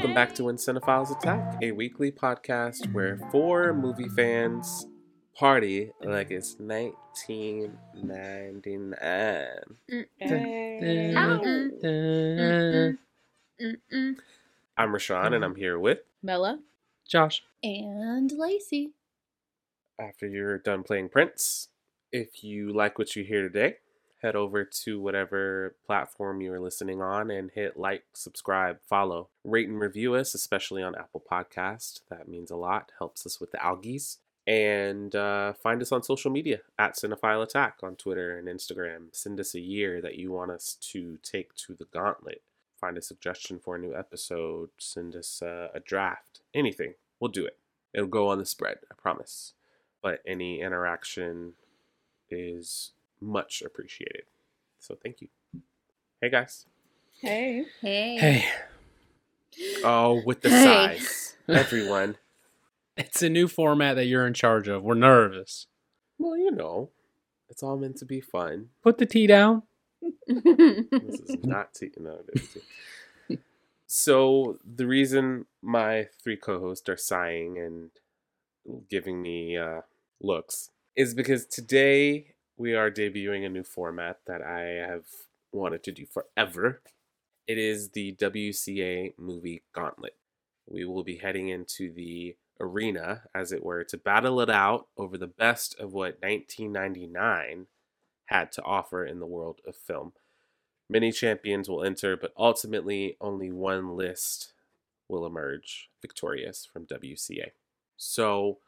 Welcome back to When Cinephiles Attack, a weekly podcast where four movie fans party like it's 1999. I'm Rashawn and I'm here with. Mella Josh. and Lacey. After you're done playing Prince, if you like what you hear today, head over to whatever platform you're listening on and hit like, subscribe, follow, rate and review us, especially on Apple Podcast. That means a lot, helps us with the algies. And uh, find us on social media at Cinephile Attack on Twitter and Instagram. Send us a year that you want us to take to the gauntlet. Find a suggestion for a new episode. Send us uh, a draft. Anything. We'll do it. It'll go on the spread, I promise. But any interaction is much appreciated. So thank you. Hey guys. Hey. Hey. Hey, Oh, with the Hey. size. Everyone. it's a new format that you're in charge of. We're nervous. Well, you know, it's all meant to be fun. Put the tea down. This is not tea. No, it is tea. So the reason my three co-hosts are sighing and giving me uh, looks is because today we are debuting a new format that I have wanted to do forever. It is the WCA movie gauntlet. We will be heading into the arena, as it were, to battle it out over the best of what 1999 had to offer in the world of film. Many champions will enter, but ultimately only one list will emerge victorious from WCA. So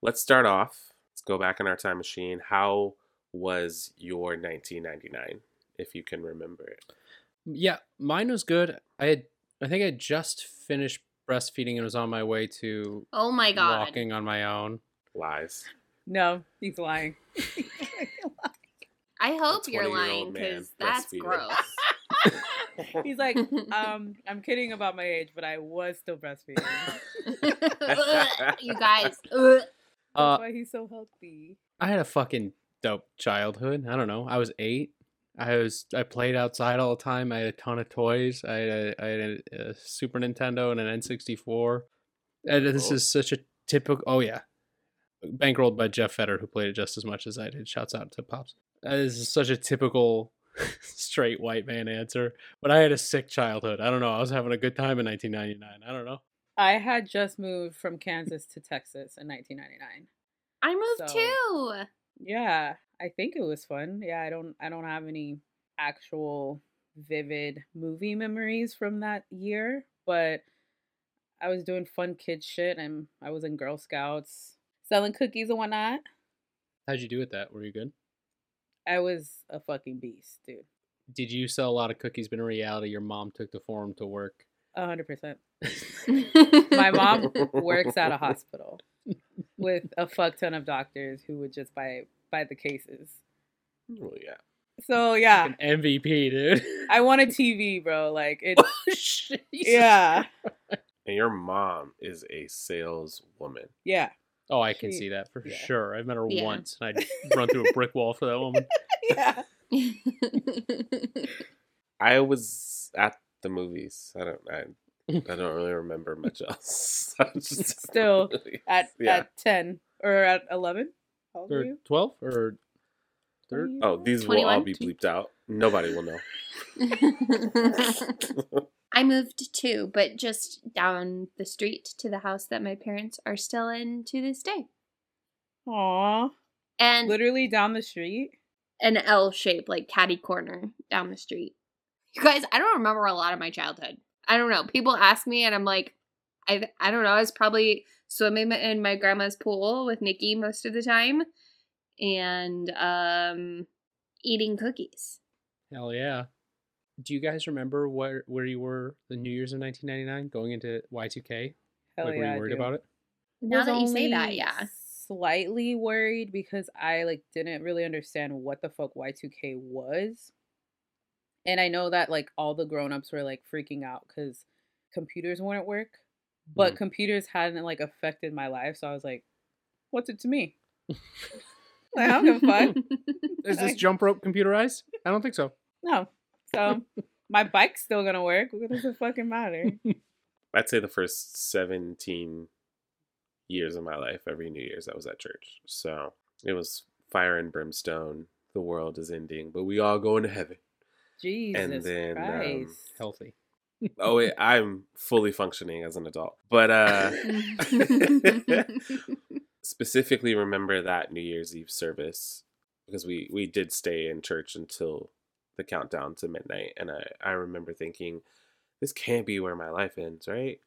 let's start off. Let's go back in our time machine. How was your 1999, if you can remember it? Yeah, mine was good. I had, I think I had just finished breastfeeding and was on my way to oh my god. walking on my own. Lies. No, he's lying. I hope you're lying because that's gross. He's like, um, I'm kidding about my age, but I was still breastfeeding. You guys. Ugh. That's Uh, why he's so healthy. I had a fucking dope childhood. I don't know. I was eight. I was I played outside all the time. I had a ton of toys. I had a, I had a, a Super Nintendo and an N64. And this is such a typical. Oh yeah, bankrolled by Jeff Fetter, who played it just as much as I did. Shouts out to Pops. Uh, this is such a typical straight white man answer. But I had a sick childhood. I don't know. I was having a good time in 1999. I don't know. I had just moved from Kansas to Texas in 1999. I moved So- too. Yeah, I think it was fun. Yeah, I don't I don't have any actual vivid movie memories from that year, but I was doing fun kid shit and I was in Girl Scouts, selling cookies and whatnot. How'd you do with that? Were you good? I was a fucking beast, dude. Did you sell a lot of cookies? But in reality, your mom took the form to work. A hundred percent. My mom works at a hospital with a fuck ton of doctors who would just buy buy the cases. Oh, yeah. So yeah, An MVP, dude. I want a TV, bro. Like it. Oh, Jesus. yeah, And your mom is a saleswoman. yeah. Oh, I can She- see that for yeah. sure. I've met her Yeah. once, and I'd run through a brick wall for that woman. yeah. I was at the movies. I don't. I, I don't really remember much else. I was just at the Still, movies. At yeah. at ten or at eleven. How old are Or you? twelve, or third. Oh, these will all be bleeped out. Nobody will know. I moved too, but just down the street to the house that my parents are still in to this day. Aw, And literally down the street. an L shape, like catty corner down the street. You guys, I don't remember a lot of my childhood. I don't know. People ask me, and I'm like, I I don't know. I was probably swimming in my grandma's pool with Nikki most of the time, and um, eating cookies. Hell yeah. Do you guys remember where where you were the New Year's of 1999 going into Y2K? Hell like, yeah, were you worried about it? Now that you say that, yeah. Slightly worried because I like didn't really understand what the fuck Y2K was. And I know that like all the grown-ups were like freaking out cuz computers wouldn't work. But Mm. computers hadn't like affected my life, so I was like, what's it to me? Like, I don't give a fuck. Is this jump rope computerized? I don't think so. No. So my bike's still gonna work. What does it fucking matter? I'd say the first 17 years of my life, every New Year's, I was at church. So it was fire and brimstone. The world is ending, but we all going to heaven. Jesus then, um, Christ. Healthy. Oh, wait, I'm fully functioning as an adult. But uh specifically remember that New Year's Eve service because we we did stay in church until the countdown to midnight and I I remember thinking this can't be where my life ends, right?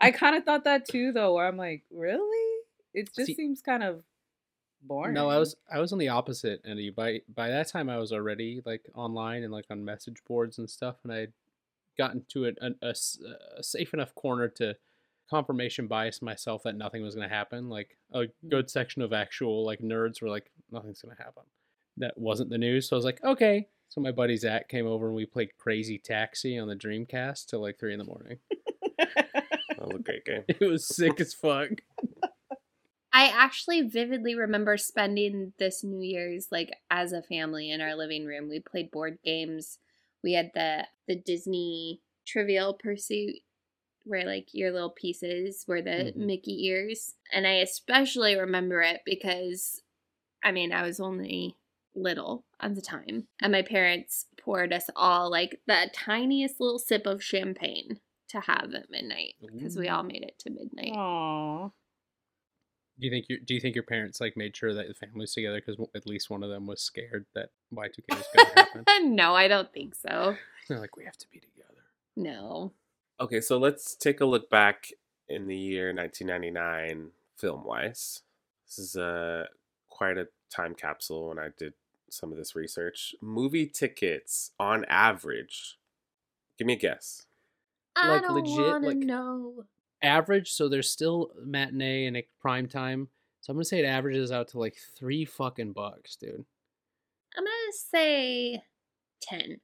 I kind of thought that too, though. Where I'm like, really? It just See- seems kind of boring. No, I was I was on the opposite end of you. By by that time, I was already like online and like on message boards and stuff, and I had gotten to a a safe enough corner to confirmation bias myself that nothing was going to happen. Like a hmm. good section of actual like nerds were like, nothing's going to happen. That wasn't the news, so I was like, okay. So my buddy Zach came over and we played Crazy Taxi on the Dreamcast till like three in the morning. That was a great game. It was sick as fuck. I actually vividly remember spending this New Year's like as a family in our living room. We played board games. We had the the Disney Trivial Pursuit where like your little pieces were the Mhm. Mickey ears. And I especially remember it because I mean, I was only little at the time. And my parents poured us all like the tiniest little sip of champagne to have at midnight because we all made it to midnight. Aw. Do you think your Do you think your parents like made sure that the family's together because at least one of them was scared that Y two K was going to happen? no, I don't think so. They're like, we have to be together. No. Okay, so let's take a look back in the year 1999 film wise. This is uh, quite a time capsule when I did some of this research. Movie tickets on average. Give me a guess. I Like, don't legit, wanna like- know. Average, so there's still matinee and like, prime time. So I'm gonna say it averages out to like three fucking bucks, dude. I'm gonna say ten.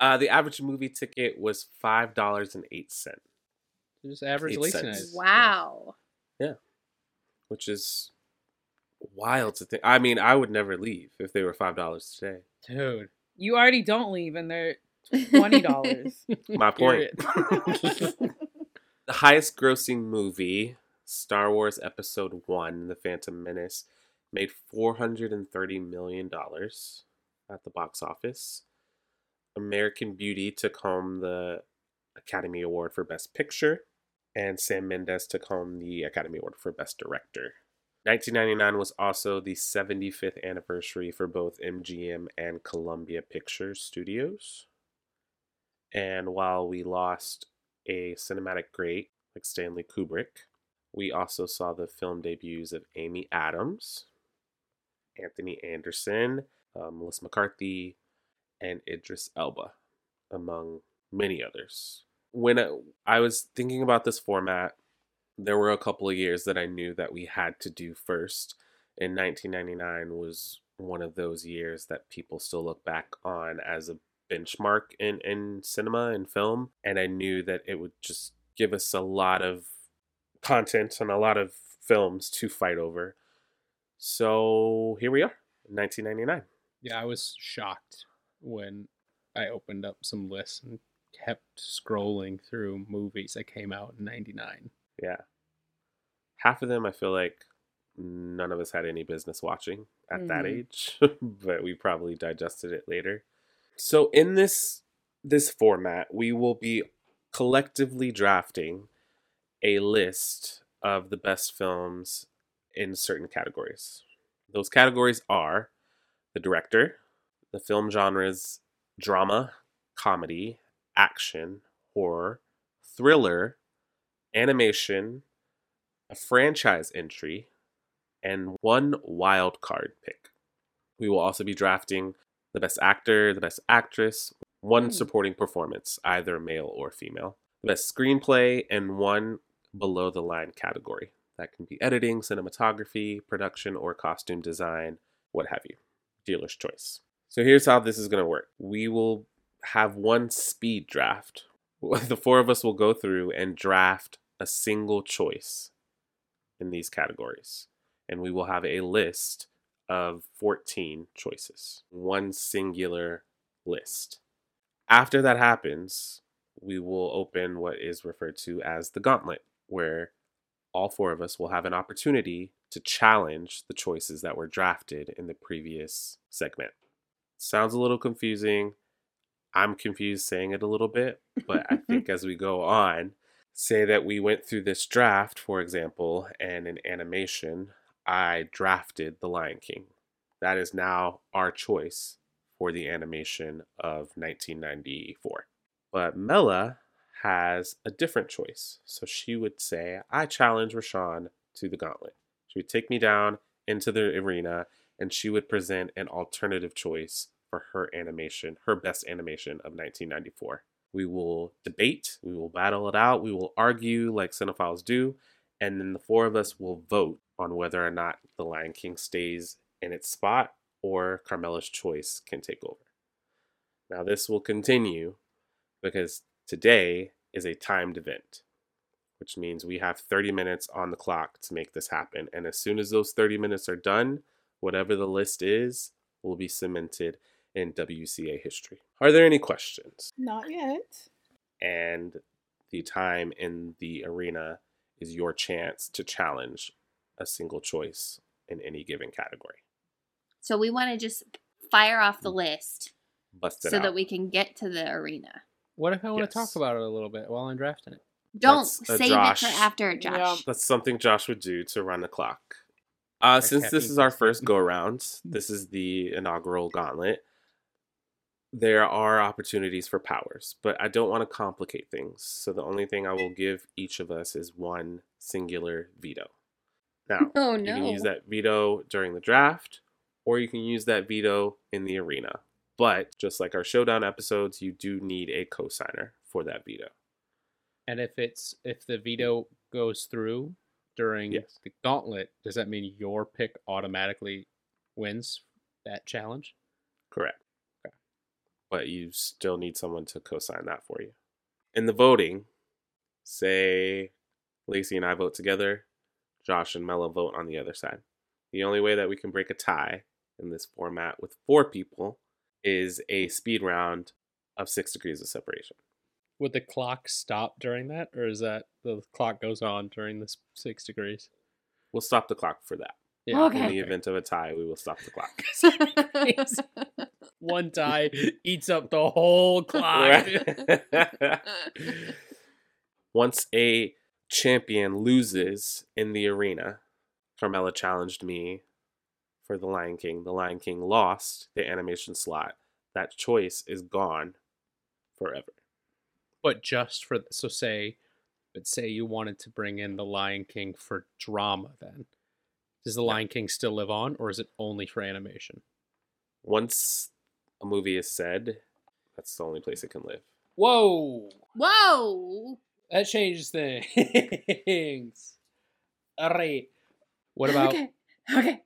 Uh, the average movie ticket was five dollars and eight cent, So just average Eight late cents. night. Wow. which is wild to think. I mean, I would never leave if they were five dollars today. dude. You already don't leave, and they're twenty dollars. My point. The highest grossing movie, Star Wars Episode 1, The Phantom Menace, made $430 million at the box office. American Beauty took home the Academy Award for Best Picture, and Sam Mendes took home the Academy Award for Best Director. 1999 was also the 75th anniversary for both MGM and Columbia Pictures Studios. And while we lost a cinematic great like Stanley Kubrick, we also saw the film debuts of Amy Adams, Anthony Anderson, uh, Melissa McCarthy, and Idris Elba, among many others. When I, I was thinking about this format, there were a couple of years that I knew that we had to do first. And 1999 was one of those years that people still look back on as a benchmark in, in cinema and film. And I knew that it would just give us a lot of content and a lot of films to fight over. So here we are, 1999. Yeah, I was shocked when I opened up some lists and kept scrolling through movies that came out in '99. Yeah. Half of them I feel like none of us had any business watching at that Mhm. age, but we probably digested it later. So in this this format, we will be collectively drafting a list of the best films in certain categories. Those categories are the director, the film genres drama, comedy, action, horror, thriller, animation, a franchise entry, and one wild card pick. We will also be drafting the best actor, the best actress, one Hmm. supporting performance, either male or female, the best screenplay, and one below the line category. That can be editing, cinematography, production, or costume design, what have you. Dealer's choice. So here's how this is going to work we will have one speed draft. The four of us will go through and draft a single choice in these categories. And we will have a list of 14 choices, one singular list. After that happens, we will open what is referred to as the gauntlet, where all four of us will have an opportunity to challenge the choices that were drafted in the previous segment. Sounds a little confusing. I'm confused saying it a little bit, but I think as we go on, say that we went through this draft, for example, and an animation, I drafted The Lion King. That is now our choice for the animation of 1994. But Mela has a different choice. So she would say, I challenge Rashawn to the gauntlet. She would take me down into the arena and she would present an alternative choice for her animation, her best animation of 1994. We will debate, we will battle it out, we will argue like cinephiles do, and then the four of us will vote on whether or not The Lion King stays in its spot or Carmela's choice can take over. Now, this will continue because today is a timed event, which means we have 30 minutes on the clock to make this happen. And as soon as those 30 minutes are done, whatever the list is will be cemented in WCA history. Are there any questions? Not yet. And the time in the arena is your chance to challenge a single choice in any given category. So we want to just fire off the list Bust it so out. that we can get to the arena. What if I want to talk about it a little bit while I'm drafting it? Don't That's save Josh. it for after, Josh. Yeah. That's something Josh would do to run the clock. Uh, since this is our first go around, this is the inaugural gauntlet. There are opportunities for powers, but I don't want to complicate things. So the only thing I will give each of us is one singular veto. Now, Oh you can use that veto during the draft, or you can use that veto in the arena. But just like our showdown episodes, you do need a cosigner for that veto. And if it's if the veto goes through during Yes. the gauntlet, does that mean your pick automatically wins that challenge? Correct. Okay. But you still need someone to co sign that for you. In the voting, say Lacey and I vote together, Josh and Mello vote on the other side. The only way that we can break a tie in this format with four people is a speed round of six degrees of separation. Would the clock stop during that, or is that the clock goes on during this six degrees? We'll stop the clock for that. Okay. In the event of a tie, we will stop the clock. One tie eats up the whole clock. Once a champion loses in the arena, Carmela challenged me for the Lion King. The Lion King lost the animation slot. That choice is gone forever. but just for so say, but say you wanted to bring in the Lion King for drama, then does the Lion King still live on, or is it only for animation? Once a movie is said, that's the only place it can live. Whoa, Whoa. That changes things. All right. What about? Okay. Okay.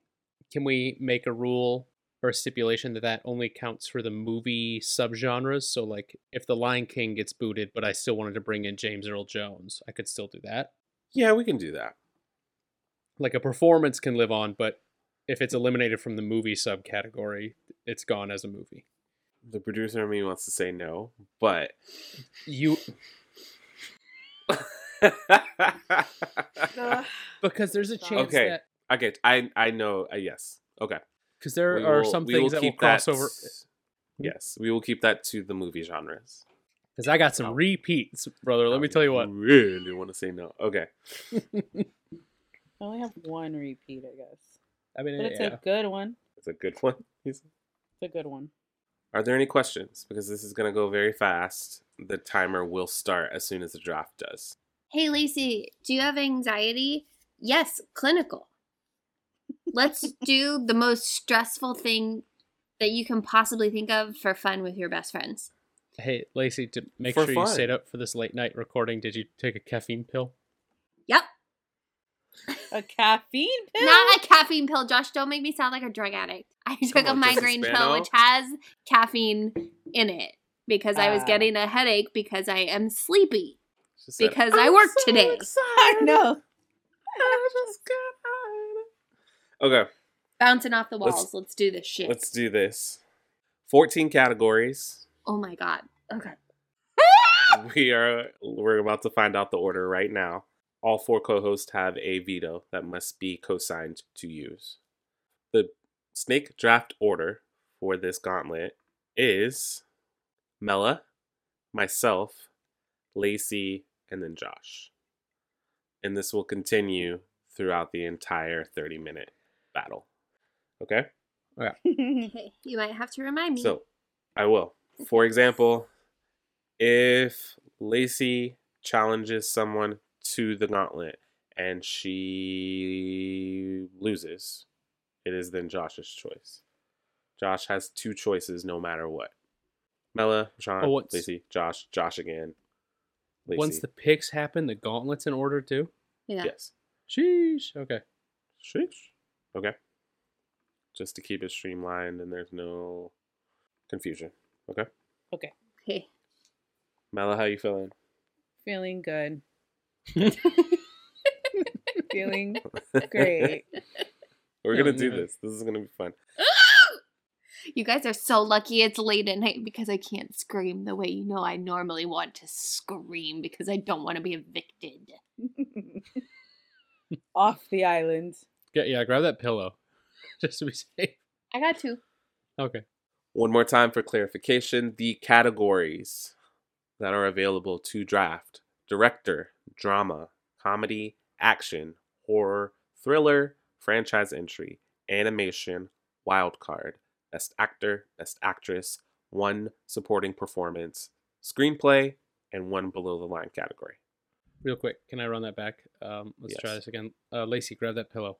Can we make a rule or a stipulation that that only counts for the movie subgenres? So, like, if the Lion King gets booted, but I still wanted to bring in James Earl Jones, I could still do that. Yeah, we can do that. Like a performance can live on, but if it's eliminated from the movie subcategory, it's gone as a movie. The producer in me wants to say no, but You because there's a chance Okay. that okay, I I know. Uh, yes. Okay. because there We are will- some we things that will cross that- over. Yes, we will keep that to the movie genres. Because I got some Oh. repeats, brother. Let me tell you what. Really want to say no. Okay. I only have one repeat, I guess. I mean, But it's yeah. a good one. It's a good one. It's a good one. Are there any questions? Because this is going to go very fast. The timer will start as soon as the draft does. Hey, Lacey, do you have anxiety? Yes, clinical. Let's do the most stressful thing that you can possibly think of for fun with your best friends. Hey, Lacey, to make For sure fun. you stayed up for this late night recording, did you take a caffeine pill? Yep. A caffeine pill? Not a caffeine pill, Josh. Don't make me sound like a drug addict. I took a on, Jessie migraine pill Spano. which has caffeine in it because I was Ah. getting a headache because I am sleepy She said, because I "I'm so today. excited. I just got out." Okay, Bouncing off the Let's- walls. Let's, do this shit. let's do this. 14 categories. oh my god. Okay. We are we're about to find out the order right now. All four co-hosts have a veto that must be co-signed to use. The snake draft order for this gauntlet is Mela, myself, Lacey, and then Josh. And this will continue throughout the entire 30 minute battle. Okay? Okay. You might have to remind me. So I will. For example, if Lacey challenges someone to the gauntlet and she loses, it is then Josh's choice. Josh has two choices no matter what. Mela, Sean, Oh, what's- Lacey, Josh, Josh again. Lacey. Once the picks happen, the gauntlet's in order too. yeah. Yes. Sheesh. Okay. Sheesh. Okay. Just to keep it streamlined and there's no confusion. Okay. Okay. Okay. Mela, how you feeling? Feeling good. Feeling great. We're gonna do this. This is gonna be fun. You guys are so lucky it's late at night because I can't scream the way you know I normally want to scream because I don't want to be evicted. Off the island. Yeah, yeah. Grab that pillow, just to be safe. I got two. Okay. One more time for clarification the categories that are available to draft director, drama, comedy, action, horror, thriller, franchise entry, animation, wild card, best actor, best actress, one supporting performance, screenplay, and one below the line category. Real quick, can I run that back? Um, let's try this again. Uh, Lacey, grab that pillow.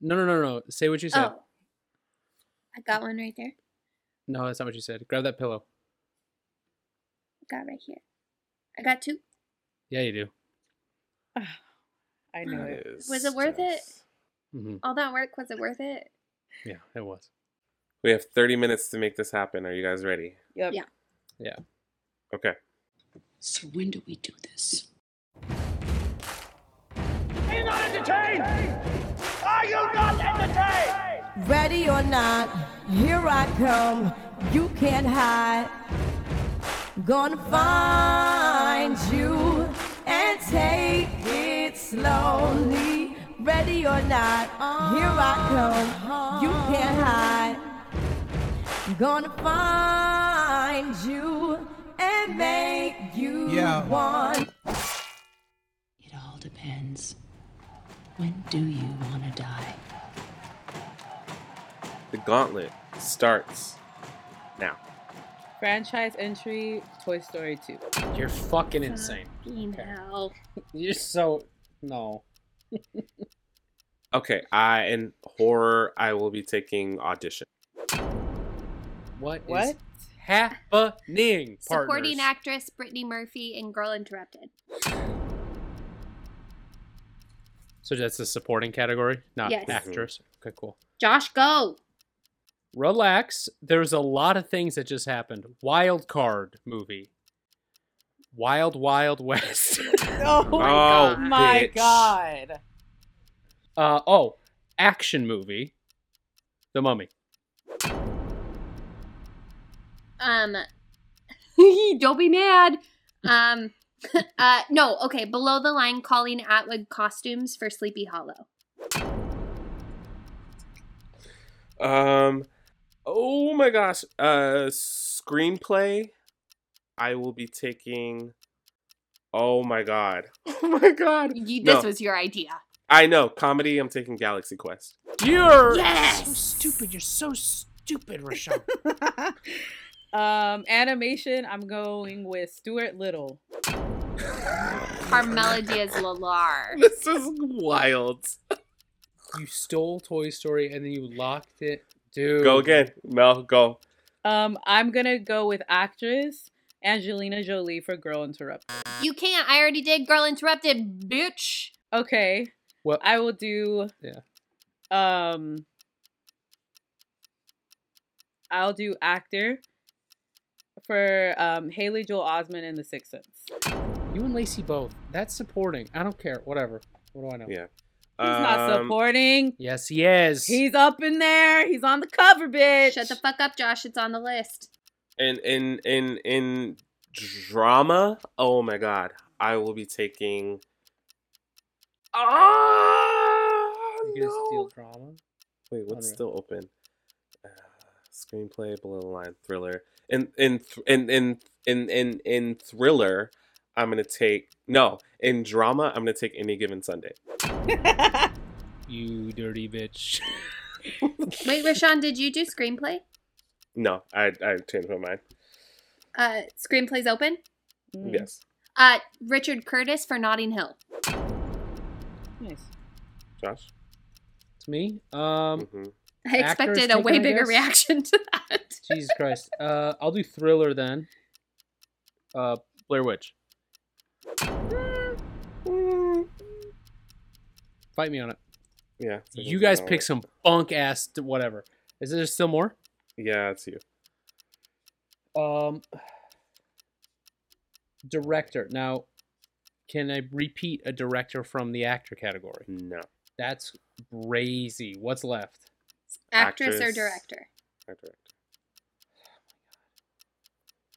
No, no, no, no. Say what you said. Oh. I got one right there. No, that's not what you said. Grab that pillow. I got right here. I got two. Yeah, you do. I knew it. Was it worth it? Just- hmm All that work, was it worth it? Yeah, it was. We have 30 minutes to make this happen. Are you guys ready? Yep. Yeah. Yeah. Okay. So when do we do this? Are you not entertained? Are you not entertained? Ready or not, here I come. You can't hide. Gonna find you and take it slowly. Ready or not, here I come. You can't hide. I'm gonna find you and make you Yeah. one. It all depends. When do you want to die? The gauntlet starts now. Franchise entry Toy Story 2. You're fucking insane. Fucking hell. You're so no. Okay, I in horror I will be taking audition. What? is What? happening? Supporting partners? actress Brittany Murphy in Girl Interrupted. So that's the supporting category, not Yes. Mm-hmm. actress. Okay, cool. Josh, go. Relax. There's a lot of things that just happened. Wild Card movie. Wild Wild West. Oh Oh, God. my god. uh oh, action movie. The Mummy. Um, don't be mad. Um, uh, no, okay. Below the line, Colleen Atwood costumes for Sleepy Hollow. Um oh my gosh. Uh screenplay I will be taking Oh my god. Oh my god. You, this No. was your idea. I know. Comedy I'm taking Galaxy Quest. You're Yes! so stupid. You're so stupid, Rashawn. um, animation, I'm going with Stuart Little. Carmela Diaz Lalar. This is wild. you stole Toy Story and then you locked it, dude. Go again. Mel, go. Um, I'm gonna go with actress Angelina Jolie for Girl Interrupted. You can't. I already did Girl Interrupted, bitch. Okay. Well- I will do. Yeah. Um. I'll do actor for um Haley Joel Osment in The Sixth Sense. You and Lacey both. That's supporting. I don't care. Whatever. What do I know? Yeah. He's not Um, supporting. Yes, he is. He's up in there. He's on the cover, bitch. Shut the fuck up, Josh. It's on the list. In in in in drama, oh my god, I will be taking. Ah, You gonna no. steal drama? Wait, what's Unreal. still open? Uh, screenplay, below the line, thriller. In in th- in in in in in thriller, I'm gonna take no. In drama, I'm gonna take any given Sunday. You dirty bitch. Wait, Rashawn, did you do screenplay? No, I I changed my mind. Uh, screenplays open. Mm, Yes, Uh, Richard Curtis for Notting Hill. Nice. Josh. It's me. Um, hmm I Actors expected a way taken, I bigger guess? reaction to that. Jesus Christ. Uh, I'll do thriller then. Uh, Blair Witch. Fight me on it. Yeah. You guys pick some bunk ass whatever. Is there still more? Yeah, it's you. Um, director. Now, can I repeat a director from the actor category? No. That's crazy. What's left? Actress or director? Our director.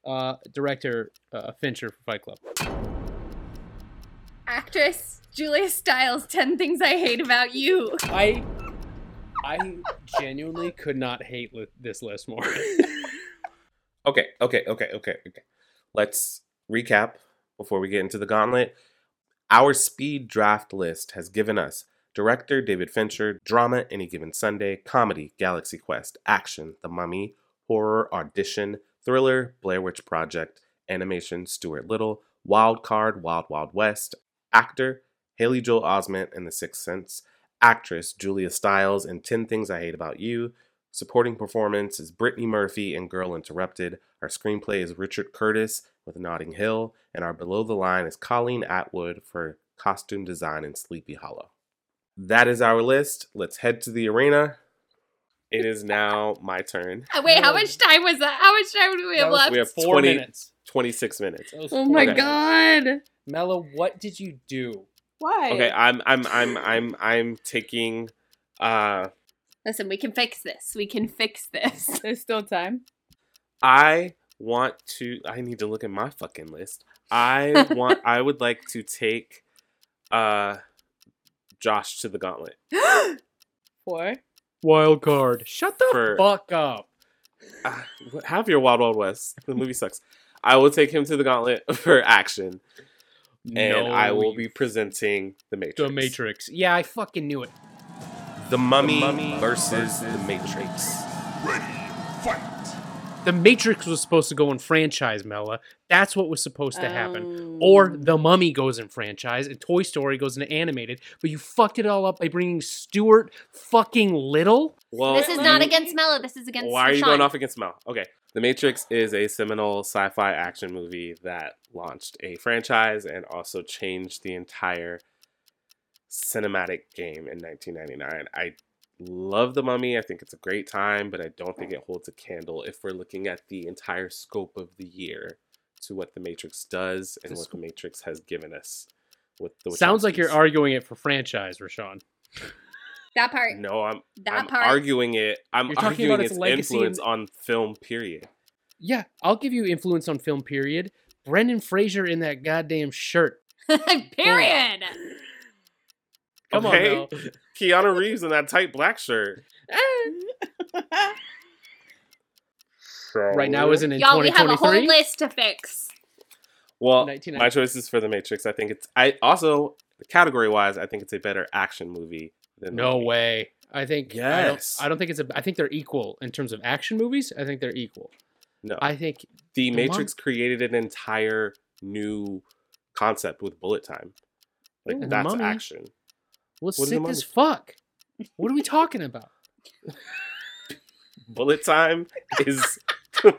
Uh, director uh, Fincher for Fight Club. Actress Julia Stiles. Ten things I hate about you. I, I genuinely could not hate li- this list more. Okay, okay, okay, okay, okay. Let's recap before we get into the gauntlet. Our speed draft list has given us director David Fincher, drama Any Given Sunday, comedy Galaxy Quest, action The Mummy, horror Audition, thriller Blair Witch Project, animation Stuart Little, wild card Wild Wild West, actor Haley Joel Osment in The Sixth Sense, actress Julia Stiles in 10 Things I Hate About You, Supporting performance is Brittany Murphy in Girl Interrupted. Our screenplay is Richard Curtis with Notting Hill. And our below the line is Colleen Atwood for costume design in Sleepy Hollow. That is our list. Let's head to the arena. It is now my turn. Wait, how much time was that? How much time do we have was left? We have Four 20 minutes. 26 minutes. That was oh four my minutes. god. Mello, what did you do? Why? Okay, I'm I'm I'm I'm I'm taking uh Listen, we can fix this. We can fix this. There's still time. I want to I need to look at my fucking list. I want I would like to take uh Josh to the gauntlet. Four. Wild card. Shut the For- fuck up. Uh, have your Wild Wild West. The movie sucks. I will take him to the gauntlet for action, and I will be presenting the Matrix. The Matrix. Yeah, I fucking knew it. The Mummy, versus, the Matrix. The Matrix was supposed to go in franchise, Mella. That's what was supposed to happen. Oh. Or The Mummy goes in franchise and Toy Story goes into animated, but you fucked it all up by bringing Stuart fucking Little? Well, this is not you- against Mello. This is against Why are you Rashawn. going off against Mel? Okay. The Matrix is a seminal sci fi action movie that launched a franchise and also changed the entire cinematic game in 1999. I love The Mummy. I think it's a great time, but I don't think it holds a candle if we're looking at the entire scope of the year to what The Matrix does and The what The Matrix has given us. With the Sounds like you're arguing it for franchise, Rashawn. That part. No, I'm That I'm part. arguing it. I'm You're talking arguing about its its influence and- on film. Period. Yeah, I'll give you influence on film, period. Brendan Fraser in that goddamn shirt. Period. Come Okay. on, Mel. Keanu Reeves in that tight black shirt. Right now isn't in Y'all, we have a whole list to fix. Well, my choice is for The Matrix. I think it's. I also category wise, I think it's a better action movie than No Mummy. way. I think Yes. I don't, I don't think it's a I think they're equal in terms of action movies. I think they're equal. No, I think The Mum- Matrix created an entire new concept with bullet time. Like Ooh, that's Mummy. action. Was What is the sick as fuck. What are we talking about? Bullet time is.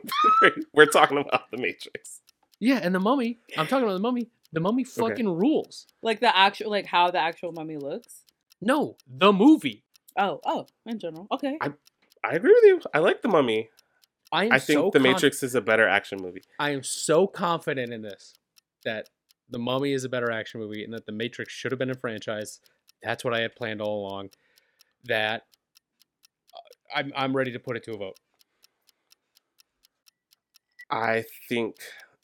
We're talking about The Matrix. Yeah, and the mummy. I'm talking about the mummy. The mummy fucking rules. Like the actual, like how the actual mummy looks. No, the movie. Oh, oh, in general. Okay. I- I agree with you. I like the Mummy. I am I think so The con- Matrix is a better action movie. I am so confident in this that the Mummy is a better action movie, and that the Matrix should have been a franchise. That's what I had planned all along. That uh, I'm I'm ready to put it to a vote. I think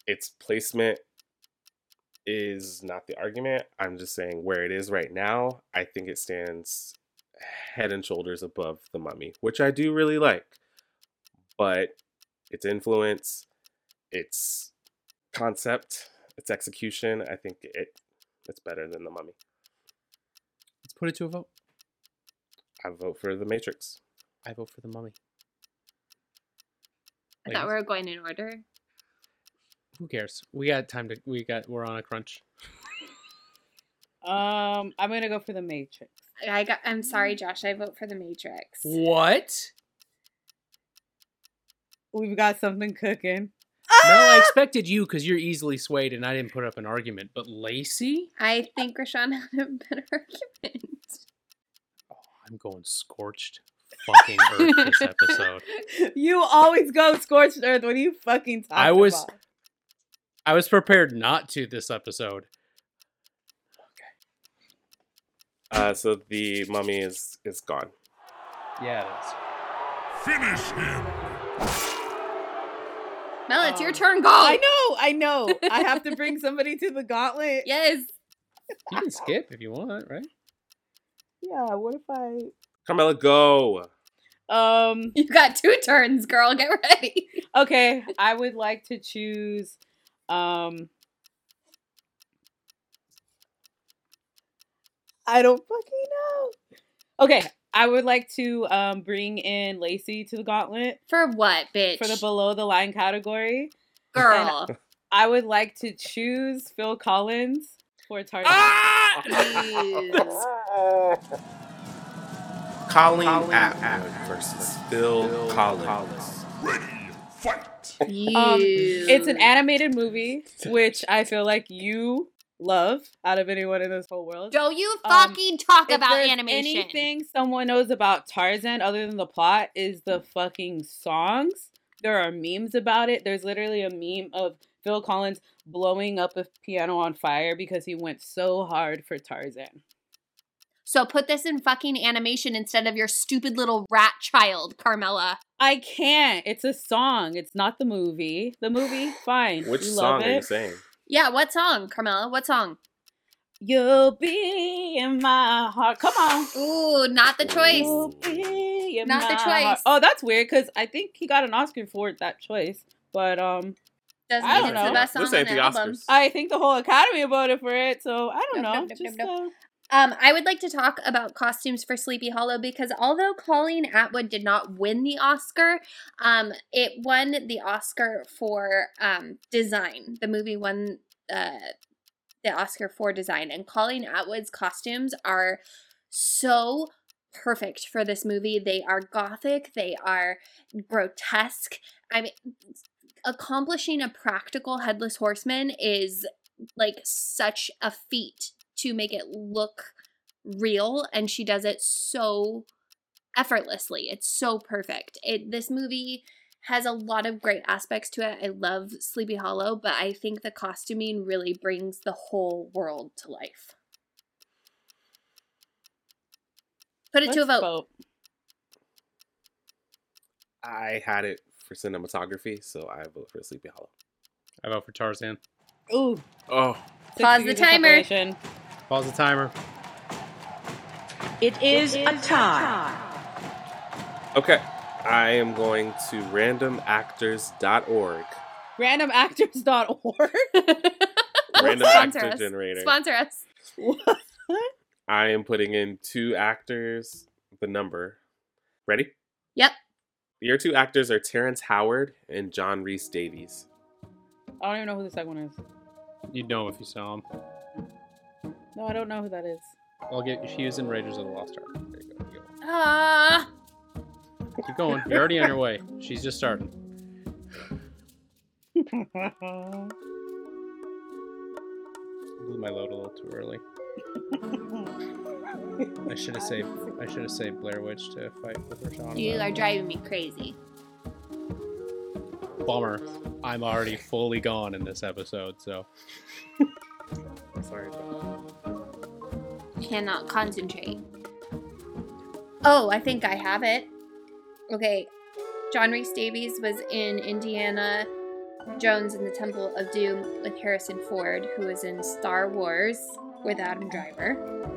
its placement is not the argument. I'm just saying where it is right now, I think it stands head and shoulders above the mummy, which I do really like. But its influence, its concept, its execution, I think it it's better than the mummy. Let's put it to a vote. I vote for the Matrix. I vote for the Mummy. I thought we were going in order. Who cares? We got time to. We got. We're on a crunch. Um, I'm gonna go for the Matrix. I got. I'm sorry, Josh. I vote for the Matrix. What? We've got something cooking. Mel, I Ah! expected you because you're easily swayed, and I didn't put up an argument. But Lacey, I think Rashawn had a better argument. oh, I'm going scorched fucking earth this episode. you always go scorched earth What are you fucking talk. I was- about- I was prepared not to this episode. Uh, so the mummy is is gone. Yeah, it is. Finish him. Mel, it's your Um, turn. Go. I know, I know. I have to bring somebody to the gauntlet. Yes. You can skip if you want, right? Yeah. What if I? Carmela, go. Um. You got two turns, girl. Get ready. Okay. I would like to choose. Um. I don't fucking know. Okay. I would like to um bring in Lacey to the gauntlet For what, bitch? for the below the line category. girl. I would like to choose Phil Collins for Tarzan. Ah! Please. Colleen Atwood versus Phil Collins. Ready, fight. Um, It's an animated movie, which I feel like you love out of anyone in this whole world. Don't you Um, fucking talk If about there's animation. Anything someone knows about Tarzan other than the plot is the fucking songs. There are memes about it. There's literally a meme of Phil Collins blowing up a piano on fire because he went so hard for Tarzan. So put this in fucking animation instead of your stupid little rat child, Carmela. I can't. It's a song. It's not the movie. The movie, fine. Which We song love are you it. saying? Yeah, what song, Carmela? What song? You'll be in my heart. Come on. Ooh, not the choice. You'll be in Not the my heart. choice. Oh, that's weird because I think he got an Oscar for that choice. But um, Doesn't I mean don't it's the know. best song This on the the album. Oscars. I think the whole Academy voted for it. So I don't Nope, know. nope, nope, Just, nope, uh, Um, I would like to talk about costumes for Sleepy Hollow because although Colleen Atwood did not win the Oscar, um, it won the Oscar for um, design. The movie won uh, the Oscar for design, and Colleen Atwood's costumes are so perfect for this movie. They are gothic, they are grotesque. I mean, accomplishing a practical headless horseman is like such a feat to make it look real and she does it so effortlessly it's so perfect it this movie has a lot of great aspects to it i love sleepy hollow but i think the costuming really brings the whole world to life put it to a let's vote I had it for cinematography, so I vote for Sleepy Hollow. I vote for Tarzan. Ooh. Oh, six Pause the timer. Separation. Pause the timer. It is a tie. okay. I am going to randomactors.org. Randomactors.org. Random Sponsor actor us. generator. sponsor us What? I am putting in two actors, the number. Ready? Yep. Your two actors are Terrence Howard and John Rhys-Davies. I don't even know who the second one is. You'd know if you saw him. No, I don't know who that is. I'll get. He was in Raiders of the Lost Ark. There you go. Keep going. ah Keep going. You're already on your way. She's just starting. Blew my load a little too early. I should have saved. I should have saved Blair Witch to fight with Rashawn. You are driving me crazy. Bummer. I'm already fully gone in this episode, so Sorry. Cannot concentrate. Oh, I think I have it. Okay. John Rhys-Davies was in Indiana Jones in the Temple of Doom with Harrison Ford, who was in Star Wars with Adam Driver,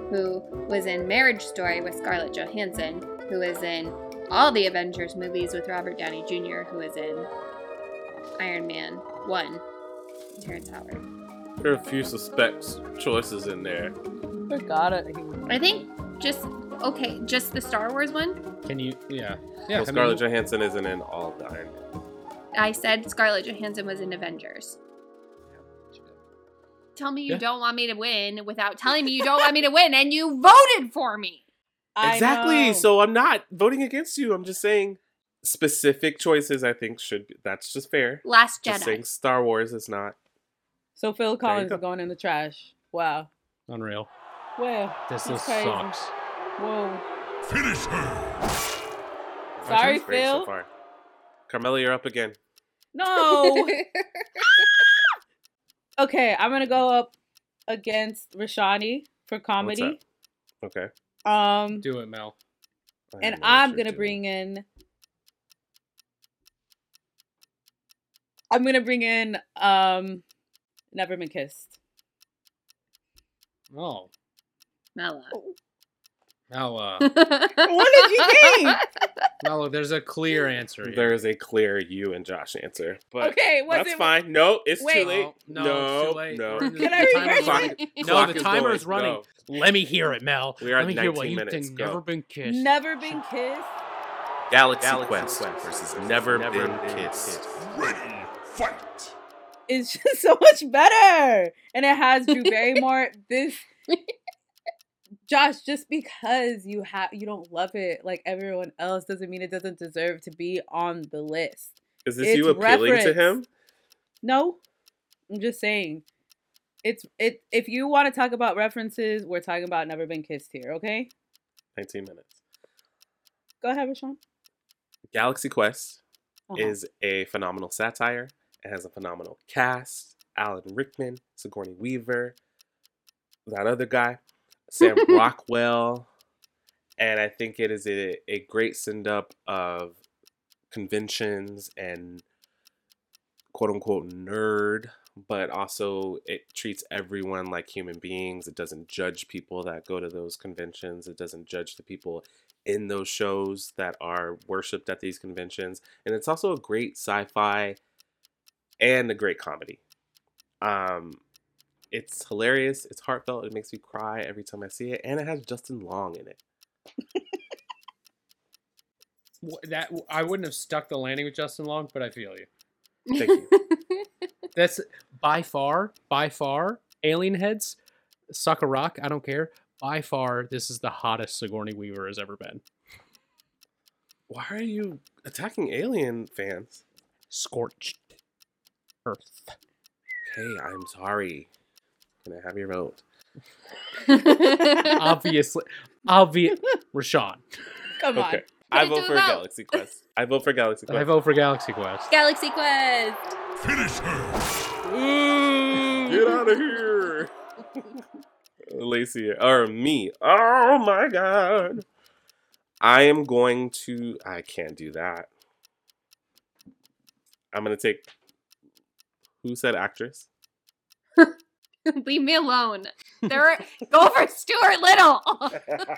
who was in Marriage Story with Scarlett Johansson, who was in all the Avengers movies with Robert Downey Jr., who was in Iron Man 1, Terrence Howard. There are a few suspect choices in there. Forgot it. I think just, okay, just the Star Wars one? can you? Yeah, yeah. well, I mean, Scarlett Johansson isn't in all of the Iron Man. I said Scarlett Johansson was in Avengers. Tell me you Yeah. don't want me to win without telling me you don't want me to win, and you voted for me. Exactly. So I'm not voting against you. I'm just saying specific choices. I think should be. That's just fair. Last Just Jedi. saying Star Wars is not. So Phil Collins go. is going in the trash. Wow. unreal. Well, This is sucks. whoa. Finish her. Sorry, That's Phil. So far. Carmela, you're up again. No. okay, I'm gonna go up against Rashani for comedy. Okay. Um, Do it, Mel. And I'm gonna doing. bring in. I'm gonna bring in um, Never Been Kissed. Oh, Mella. Mel. Uh, What did you think? Mel, there's a clear answer. Here. There is a clear you and Josh answer, but okay, was that's it? fine. No, it's Wait. too late. No, no, it's too late. no. Can I timer's reverse it? No, Clock the is timer's going. running. Go. Let me hear it, Mel. We are at Let me hear what 19 you minutes. think. Go. Never been kissed. Never Been Kissed. Galaxy, Galaxy Quest, Quest versus Never, Been, Kissed. Ready, fight. It's just so much better, and it has Drew Barrymore. this, Josh, just because you have you don't love it like everyone else doesn't mean it doesn't deserve to be on the list. Is this It's you appealing to him? No, I'm just saying. It's it. If you want to talk about references, we're talking about Never Been Kissed here. Okay, 19 minutes. go ahead, Rashawn. Galaxy Quest Uh-huh. is a phenomenal satire. It has a phenomenal cast. Alan Rickman, Sigourney Weaver, that other guy, Sam Rockwell. And I think it is a, a great send up of conventions and quote unquote nerd, but also it treats everyone like human beings. It doesn't judge people that go to those conventions, it doesn't judge the people in those shows that are worshipped at these conventions. And it's also a great sci fi and a great comedy. Um, it's hilarious, it's heartfelt, it makes me cry every time I see it, and it has Justin Long in it. That I wouldn't have stuck the landing with Justin Long, but I feel you. Thank you. That's by far, by far, Alien Heads, suck a rock. I don't care. By far, this is the hottest Sigourney Weaver has ever been. Why are you attacking Alien fans? Scorched Earth. Hey, I'm sorry. Can I have your vote? Obviously, obvious. Rashawn. Come on. Okay. I vote for. Galaxy Quest. I vote for Galaxy Quest. I vote for Galaxy Quest. Galaxy Quest. Finish her. Get out of here. Lacey, or me. Oh my god. I am going to. I can't do that. I'm going to take. Who said actress? Leave me alone. There, go for Stuart Little.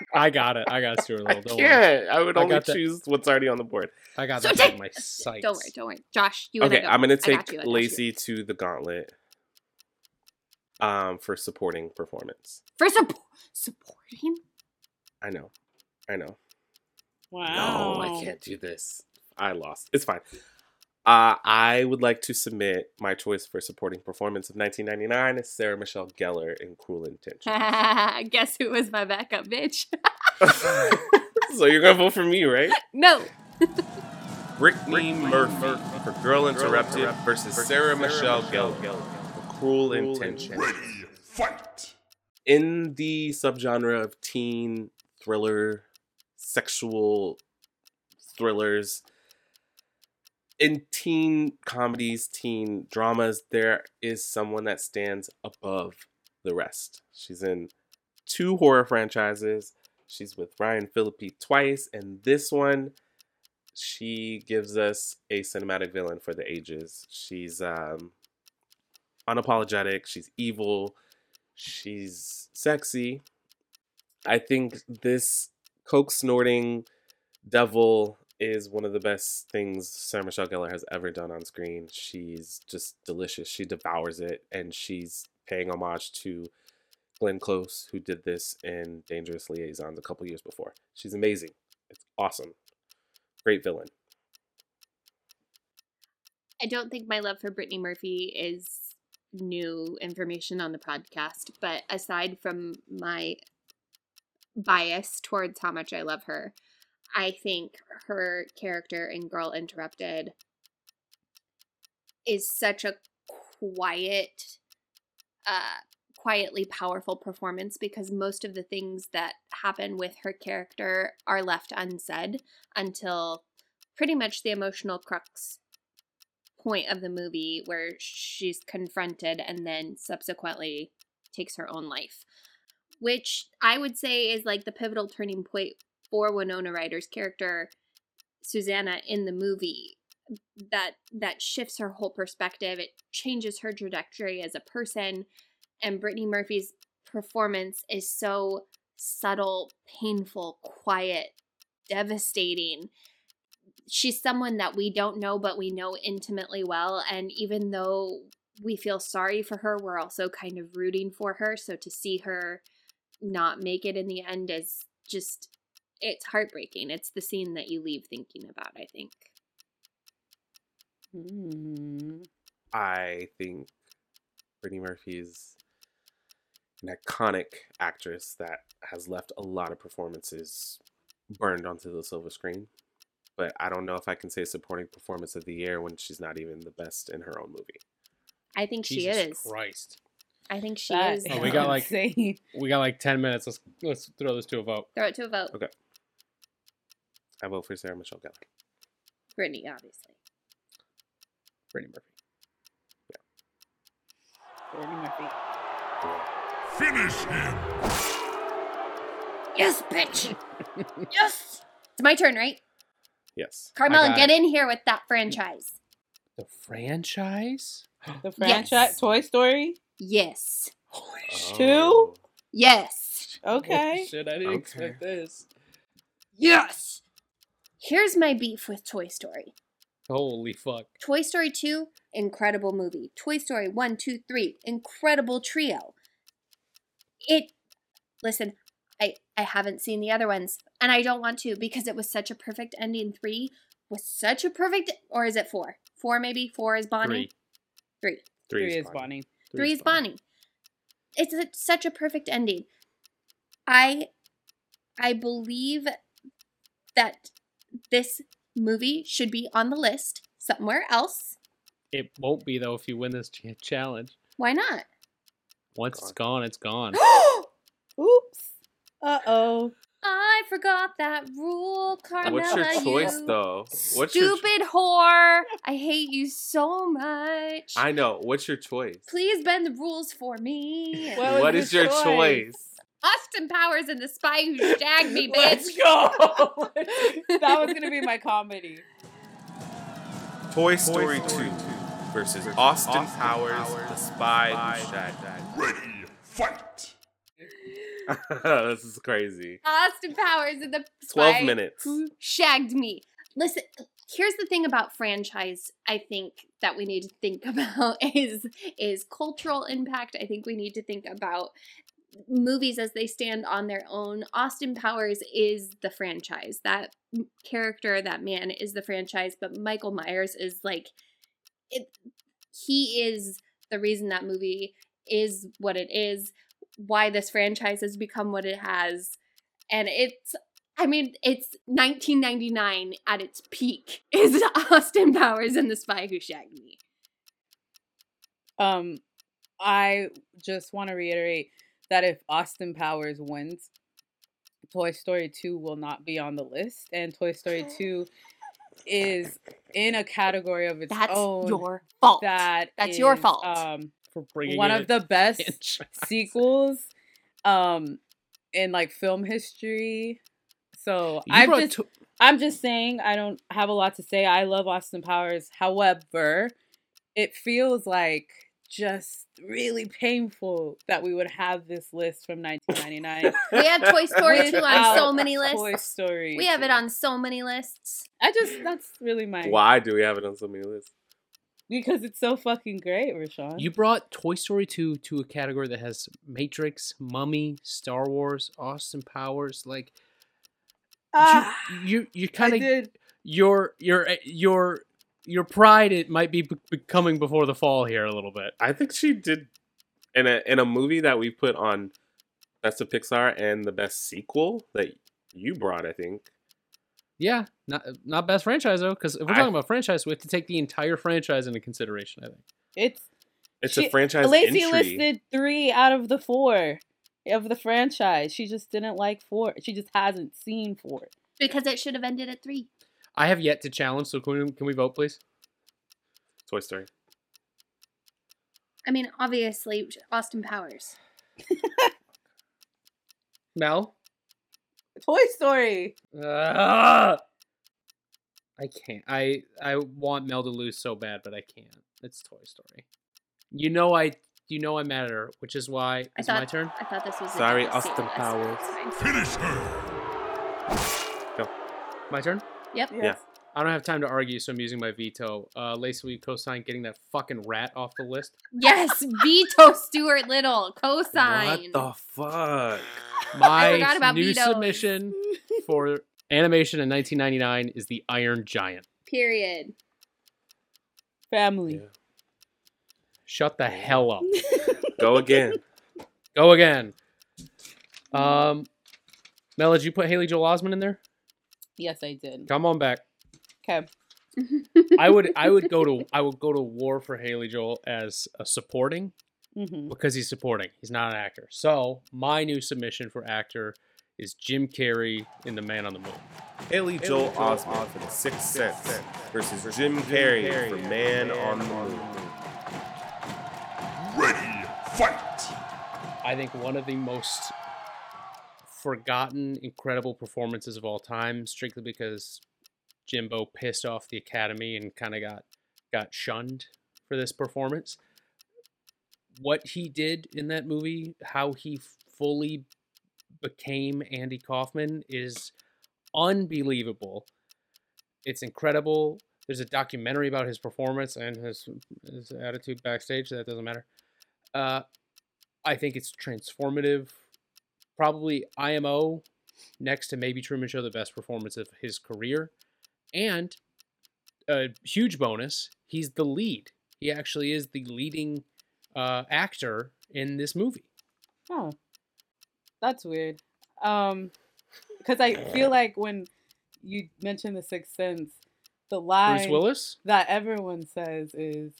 I got it. I got Stuart Little. Don't worry. can't. I would I only got that. choose what's already on the board. I got So that take- in my sights. don't worry, don't worry. Josh, you Okay, I go. I'm going to take you, I you. Lacey to the gauntlet um, for supporting performance. For support, supporting? I know. I know. Wow. No, I can't do this. I lost. It's fine. Uh, I would like to submit my choice for supporting performance of 1999 is Sarah Michelle Gellar in Cruel Intentions. Guess who was my backup bitch? so you're gonna vote for me, right? no. Brittany Murphy for Girl Interrupted versus Sarah Michelle Gellar for Cruel Intentions. Ready, fight! in the subgenre of teen thriller, sexual thrillers, in teen comedies, teen dramas, there is someone that stands above the rest. She's in two horror franchises. She's with Ryan Phillippe twice, and this one, she gives us a cinematic villain for the ages. She's um, unapologetic. She's evil. She's sexy. I think this coke snorting devil is one of the best things Sarah Michelle Gellar has ever done on screen. She's just delicious. She devours it, and she's paying homage to Glenn Close, who did this in Dangerous Liaisons a couple years before. She's amazing. It's awesome. Great villain. I don't think my love for Brittany Murphy is new information on the podcast, but aside from my bias towards how much I love her, I think her character in Girl Interrupted is such a quiet, uh, quietly powerful performance because most of the things that happen with her character are left unsaid until pretty much the emotional crux point of the movie where she's confronted and then subsequently takes her own life which i would say is like the pivotal turning point for winona ryder's character susanna in the movie that that shifts her whole perspective. It changes her trajectory as a person and brittany murphy's performance is so subtle painful quiet devastating. She's someone that we don't know but we know intimately well and even though we feel sorry for her we're also kind of rooting for her. So to see her not make it in the end is just it's heartbreaking it's the scene that you leave thinking about i think Mm. I think Brittany Murphy is an iconic actress that has left a lot of performances burned onto the silver screen. But I don't know if I can say supporting performance of the year when she's not even the best in her own movie. i think she is Christ. i think she That is Oh, we got, like- insane. We got like ten minutes. Let's let's throw this to a vote. throw it to a vote Okay. I vote for Sarah Michelle Gellar. brittany obviously Brittany Murphy. Yeah. Brittany Murphy. Finish him! yes bitch yes it's my turn right Yes. carmela get it. in here with that franchise The franchise? The franchise, Toy Story. yes Holy Two? Oh. yes Okay. Holy shit, I didn't Okay. expect this. yes here's my beef with toy story Holy fuck. Toy Story 2, incredible movie. Toy Story 1, 2, 3, incredible trio. It listen, I I haven't seen the other ones and I don't want to because it was such a perfect ending. 3 was such a perfect or is it 4? 4 maybe? 4 is Bonnie. 3. Three, Three is is Bonnie. Bonnie. 3 is Bonnie. It's a, such a perfect ending. I I believe that this movie should be on the list somewhere else. It won't be though if you win this ch- challenge. Why not? Once it's gone, it's gone. Oops. Uh oh. I forgot that rule, Carmela. What's your choice you though? What's your Stupid whore. I hate you so much. I know. What's your choice? Please bend the rules for me. What was what the your choice? Choice? Austin Powers and the Spy Who Shagged Me, bitch. Let's go. that was gonna be my comedy. Toy Story 2 versus Austin, Powers, the Spy Who Shagged Me. Ready, fight! this is crazy. Austin Powers and the 12 minutes. Who Shagged Me. Listen, here's the thing about franchise I think that we need to think about is is cultural impact. I think we need to think about movies as they stand on their own. Austin Powers is the franchise. That character, that man is the franchise, but Michael Myers is like it he is the reason that movie is what it is, why this franchise has become what it has. And it's I mean, it's 1999 at its peak is Austin Powers and the Spy Who Shagged Me. Um, I just want to reiterate that if Austin Powers wins, Toy Story 2 will not be on the list. And Toy Story 2 is in a category of its That's own. your fault. that That's your fault. Um, For bringing one of the best franchise. sequels um, in like film history. So You I'm just to- I'm just saying I don't have a lot to say. I love Austin Powers. However, it feels like just really painful that we would have this list from 1999. we have Toy Story 2 on so without many Toy lists. Story. We have it on so many lists. I just that's really my Why do we have it on so many lists? because it's so fucking great, Rashawn. You brought Toy Story 2 to a category that has Matrix, Mummy, Star Wars, Austin Powers. Like Ah, you, you, you I kind of did. your your eh, your your pride. It might be be- becoming before the fall here a little bit. I think she did in a in a movie that we put on Best of Pixar and the best sequel that you brought. I think Yeah, not not best franchise though, because if we're I- talking about franchise, we have to take the entire franchise into consideration. I think. It's it's She- a franchise Lacey entry. listed three out of the four of the franchise. She just didn't like four. She just hasn't seen four. Because it should have ended at three. I have yet to challenge, so can we, can we vote, please? Toy Story. I mean, obviously, Austin Powers. Mel. Toy Story. Ah! I can't. I I want Mel to lose so bad, but I can't. It's Toy Story. You know I. You know I'm mad at her, which is why I it's thought, my turn. I thought this was Sorry, devastating Austin. Powers. Finish her. Go. My turn. Yep. Yeah. I don't have time to argue, so I'm using my veto. Uh, Lacey, will you co-sign getting that fucking rat off the list? Yes, veto Stuart Little. Cosign. What the fuck? My forgot about new vetoes. submission for animation in 1999 is the Iron Giant. Period. Family. Yeah. Shut the hell up. Go again. Go again. Um, Mel, did you put Haley Joel Osment in there? Yes, I did. Come on back. Okay. I would I would go to I would go to war for Haley Joel as a supporting hmm because he's supporting. He's not an actor. So my new submission for actor is Jim Carrey in The Man on the Moon. Haley Joel Osment for The Sixth Sense versus Jim Carrey for Man on the Moon. Ready, fight. I think one of the most forgotten, incredible performances of all time, strictly because Jimbo pissed off the Academy and kind of got got shunned for this performance. What he did in that movie, how he fully became Andy Kaufman, is unbelievable. It's incredible. There's a documentary about his performance and his his attitude backstage. That doesn't matter. Uh, I think it's transformative. Probably IMO next to maybe Truman Show, the best performance of his career. And a huge bonus, he's the lead. He actually is the leading uh, actor in this movie. Oh, that's weird. Um, because I feel like when you mention the Sixth Sense, the line Bruce Willis? that everyone says is,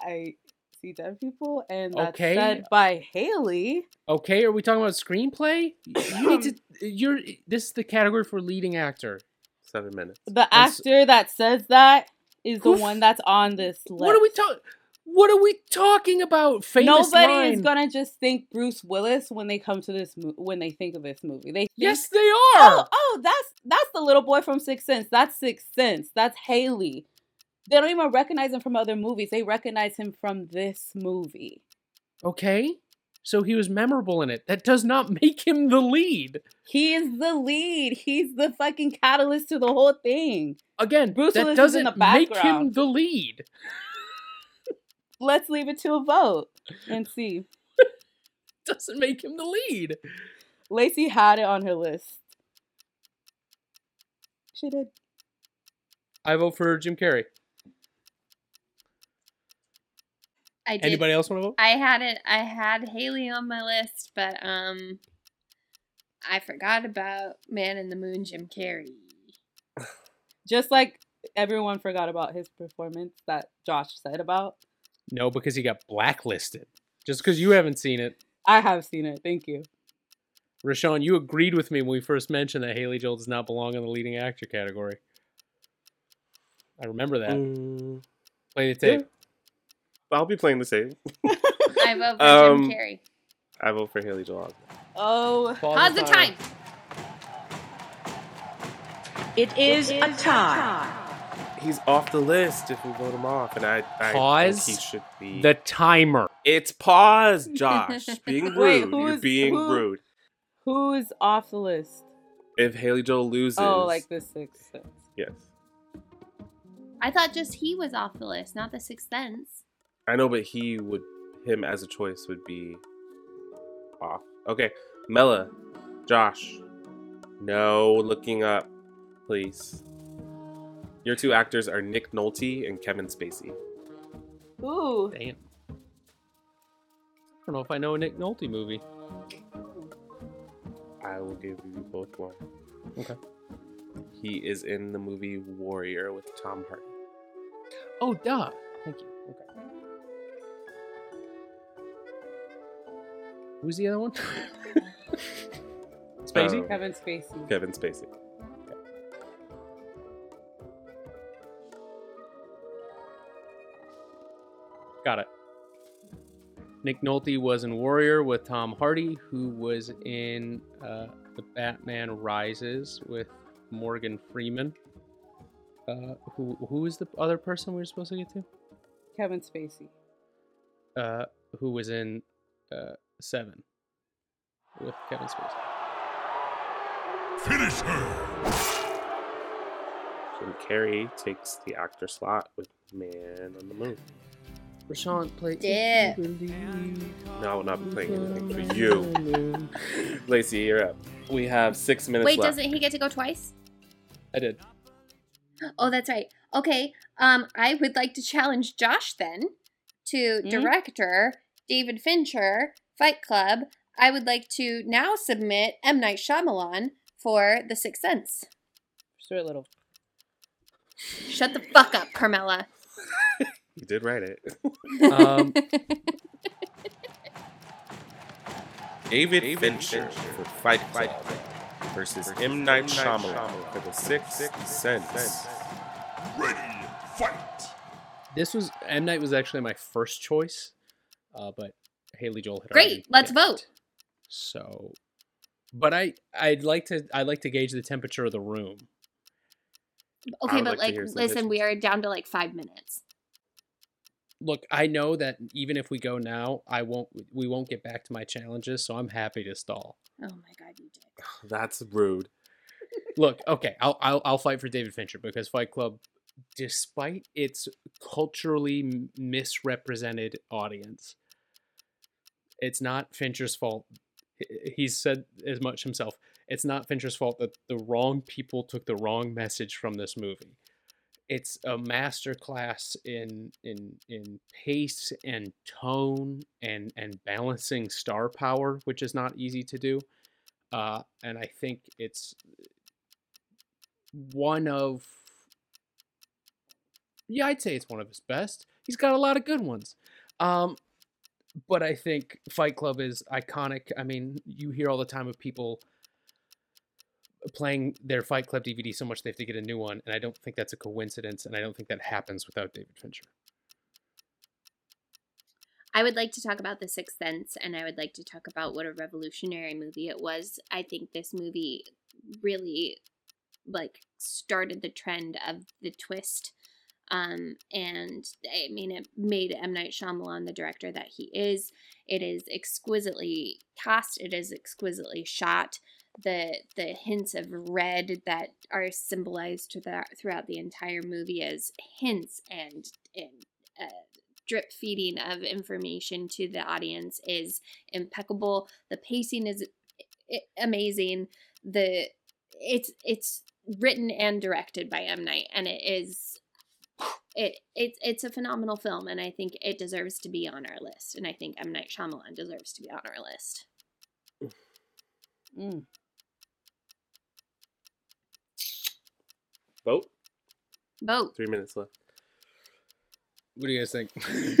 "I see dead people," and that's Okay. said by Haley. Okay, are we talking about screenplay? You need to. Um, uh, you're. Uh, this is the category for leading actor. Seven minutes. The That's- actor that says that is the Who f- one that's on this list. What are we talking? What are we talking about? Famous Nobody line. is gonna just think Bruce Willis when they come to this mo- when they think of this movie. They think, Yes, they oh, are. oh, that's that's the little boy from Sixth Sense. That's Sixth Sense. That's Haley. They don't even recognize him from other movies. They recognize him from this movie. Okay, so he was memorable in it. That does not make him the lead. He is the lead. He's the fucking catalyst to the whole thing. Again, Bruce that Willis is in doesn't the make him the lead. Let's leave it to a vote and see. Doesn't make him the lead. Lacey had it on her list. She did. I vote for Jim Carrey. I did. Anybody else want to vote? I had it. I had Haley on my list, but um, I forgot about Man in the Moon, Jim Carrey. Just like everyone forgot about his performance that Josh said about. No, because he got blacklisted. Just because you haven't seen it, I have seen it. Thank you. Rashawn, you agreed with me when we first mentioned that Haley Joel does not belong in the leading actor category. I remember that. Mm, Play the tape. I'll be playing the same. I vote for Um, Jim Carrey. I vote for Haley Joel. Osment. Oh, Pause the time. It is a tie. He's off the list if we vote him off, and I, I Pause think he should be. The timer. It's pause, Josh. Being rude. Wait, who You're is- being who- rude. who is off the list? If Haley Joel loses, Oh, like the sixth sense. yes, I thought just he was off the list, not the Sixth Sense. I know, but he would, him as a choice would be off. Okay, Mela, Josh, no looking up, please. Your two actors are Nick Nolte and Kevin Spacey. Ooh, Damn. I don't know if I know a Nick Nolte movie. I will give you both one. Okay. He is in the movie Warrior with Tom Hardy. Oh, duh. Thank you. Okay. Who's the other one? Spacey? Um, Kevin Spacey. Kevin Spacey. Got it. Nick Nolte was in Warrior with Tom Hardy, who was in uh, The Batman Rises with Morgan Freeman. Uh, who who is the other person we were supposed to get to? Kevin Spacey. Uh, who was in uh, Seven with Kevin Spacey. Finish her. Jim Carrey takes the actor slot with Man on the Moon. Rashawn played. Yeah. No, I will not be playing anything for you. Lacey, you're up. We have six minutes Wait, left. doesn't he get to go twice? I did. Oh, that's right. Okay. Um, I would like to challenge Josh then to Hmm? director David Fincher, Fight Club. I would like to now submit M Night Shyamalan for The Sixth Sense. Stuart Little. Shut the fuck up, Carmela. You did write it. Um, David, Fincher for Fight Club versus M. Night Shyamalan for The Sixth Sense. Ready, fight. this was M Night was actually my first choice, uh, but Haley Joel had Great, let's picked. vote. So, but I I'd like to I'd like to gauge the temperature of the room. Okay, but like like, hear some listen, we are down to like five minutes. Look, I know that even if we go now, I won't we won't get back to my challenges, so I'm happy to stall. Oh my god, you did. That's rude. Look, okay, I'll I'll, I'll fight for David Fincher because Fight Club, despite its culturally misrepresented audience, it's not Fincher's fault. He's said as much himself. It's not Fincher's fault that the wrong people took the wrong message from this movie. It's a masterclass in in in pace and tone and and balancing star power, which is not easy to do. Uh, and I think it's one of yeah i'd say it's one of his best he's got a lot of good ones um but i think fight club is iconic i mean you hear all the time of people playing their fight club dvd so much they have to get a new one and i don't think that's a coincidence and i don't think that happens without david fincher I would like to talk about The Sixth Sense and I would like to talk about what a revolutionary movie it was. I think this movie really like started the trend of the twist. Um, and I mean, it made M. Night Shyamalan the director that he is. It is exquisitely cast, it is exquisitely shot. The the hints of red that are symbolized throughout the entire movie as hints and and uh, drip feeding of information to the audience is impeccable. The pacing is amazing. The it's it's written and directed by M Night, and it is it it's it's a phenomenal film, and I think it deserves to be on our list. And I think M Night Shyamalan deserves to be on our list. Mm. Vote. Vote. Three minutes left. what do you guys think I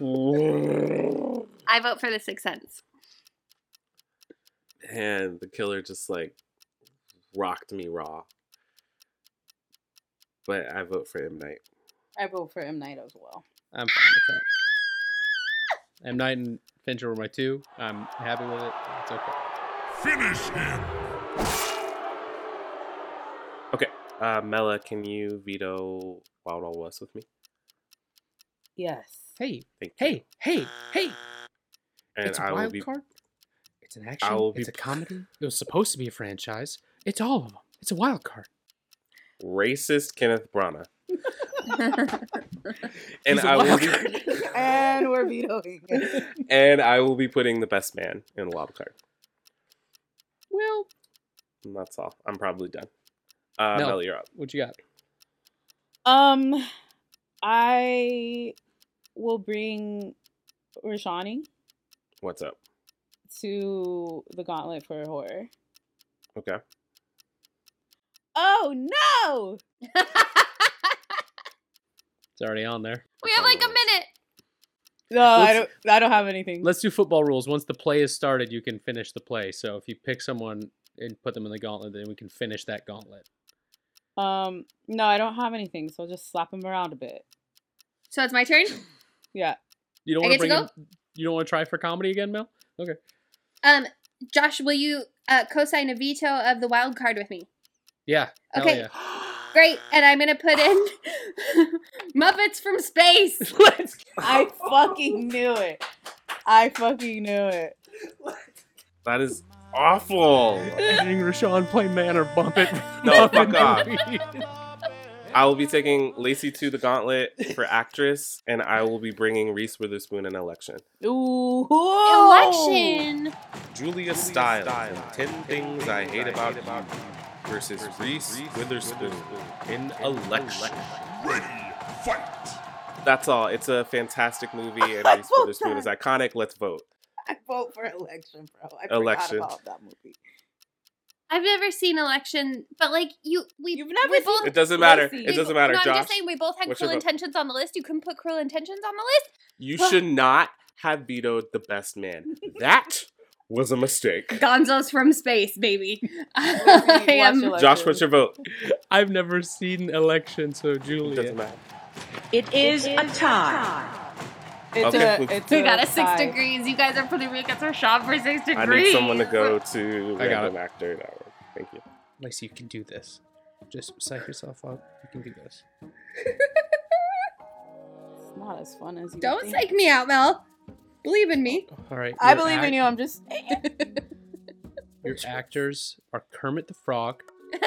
I vote for The Sixth Sense. and the killer just like rocked me raw. But I vote for M Night. I vote for M Night as well. I'm fine with that. M Night and Fincher were my two. I'm happy with it. It's okay. Finish him. Okay, uh, Mela, can you veto Wild Wild West with me? Yes. Hey, Thank you. hey, hey, hey! and it's a I will wild be card. It's an action. will It's be- a comedy. It was supposed to be a franchise. It's all of them. It's a wild card. racist Kenneth Branagh, and He's a I will be, and we're vetoing and I will be putting the best man in the wild card. Well, And that's all. I'm probably done. Uh, No. Mela, you're up. what you got? Um, I will bring Rashani What's up? to the Gauntlet for Horror. Okay. Oh no! It's already on there. we have like a minute. No, I Let's- don't. I don't have anything. Let's do football rules. Once the play is started, you can finish the play. So if you pick someone and put them in the gauntlet, then we can finish that gauntlet. Um, no, I don't have anything. So I'll just slap him around a bit. So it's my turn. Yeah. You don't want to get to bring in, You don't want to try for comedy again, Mel? Okay. Um, Josh, will you uh, co-sign a veto of the wild card with me? Yeah. hell Okay. yeah. Great, and I'm gonna put in Muppets from Space. Let's I fucking knew it. I fucking knew it. That is awful. Having Rashawn play man or bump it. No, fuck off. I will be taking Lacey to the gauntlet for actress, and I will be bringing Reese Witherspoon in election. Ooh. Election. Julia Stiles, in 10 Things I Hate About You versus Reese Witherspoon in election. Ready, fight. That's all. It's a fantastic movie, and Reese Witherspoon is iconic. Let's vote. I vote for election, bro. I Election. forgot about that movie. I've never seen Election, but like you, we You've never we seen both. It doesn't matter. Lacey. It doesn't matter, no, I'm just saying we both had cruel intentions on the list. You couldn't put cruel intentions on the list. You should not have vetoed the best man. That was a mistake. Gonzo's from space, baby. I am. Josh, what's your vote? I've never seen election, so It Julia. doesn't matter. It is a tie. It's Okay, a, we- it's We got a six tie. degrees. You guys are putting me against our shop for six degrees. I need someone to go to I got random actor network. Thank you. Lacey, you can do this. Just psych yourself up. You can do this. It's not as fun as you Don't think. psych me out, Mel. Believe in me. All right. I your believe in you. I'm just. Your actors are Kermit the Frog.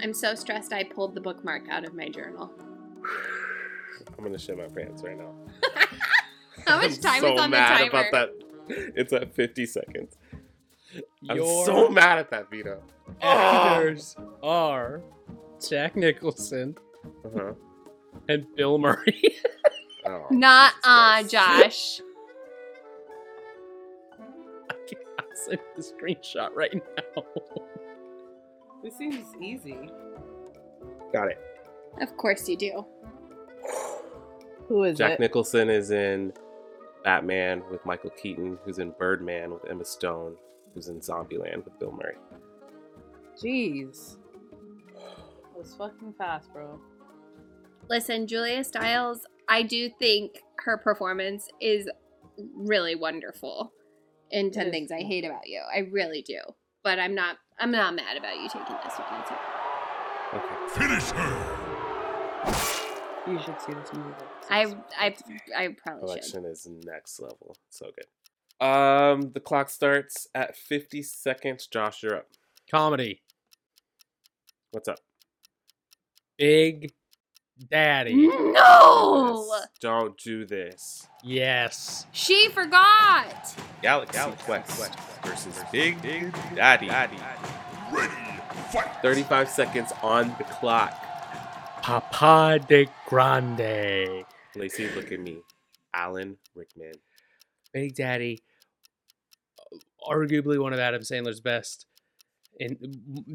I'm so stressed. I pulled the bookmark out of my journal. I'm gonna shit my pants right now. How much time I'm time so is on the mad timer? about that. It's at 50 seconds. I'm so mad at that veto. actors are Jack Nicholson Uh-huh. And Bill Murray. Oh, Not Jesus uh, Josh. I'll send you the screenshot right now. This seems easy. Got it. Of course you do. Who is Jack it? Nicholson is in Batman with Michael Keaton, who's in Birdman with Emma Stone, who's in Zombieland with Bill Murray. Jeez. That was fucking fast, bro. Listen, Julia Stiles, I do think her performance is really wonderful in 10 is. Things I Hate About You. I really do. But I'm not I'm not mad about you taking this one. It's okay. Okay. Finish her. You should see this movie. I I I probably should. Election is next level. So good. Um, the clock starts at 50 seconds. Josh, you're up. Comedy. What's up? Big Daddy. No! Yes. Don't do this. Yes. She forgot. Galaxy, Quest, versus Big Daddy. Ready, fight. 35 seconds on the clock. Papa de Grande. Lacey, look at me. Alan Rickman. Big Daddy, arguably one of Adam Sandler's best, and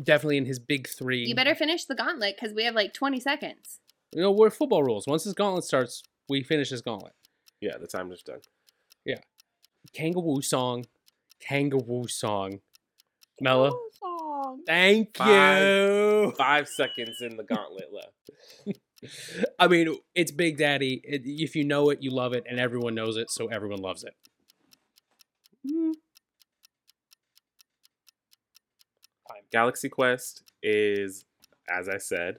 definitely in his big three. You better finish the gauntlet because we have like 20 seconds. You know, we're football rules. Once this gauntlet starts, We finish this gauntlet. Yeah, the time is done. Yeah. Kangaroo song. Kangaroo song. Mella. Song. Thank Five. you. Five seconds in the gauntlet left. I mean, it's Big Daddy. It, if you know it, you love it, and everyone knows it, so everyone loves it. Mm-hmm. Galaxy Quest is, as I said,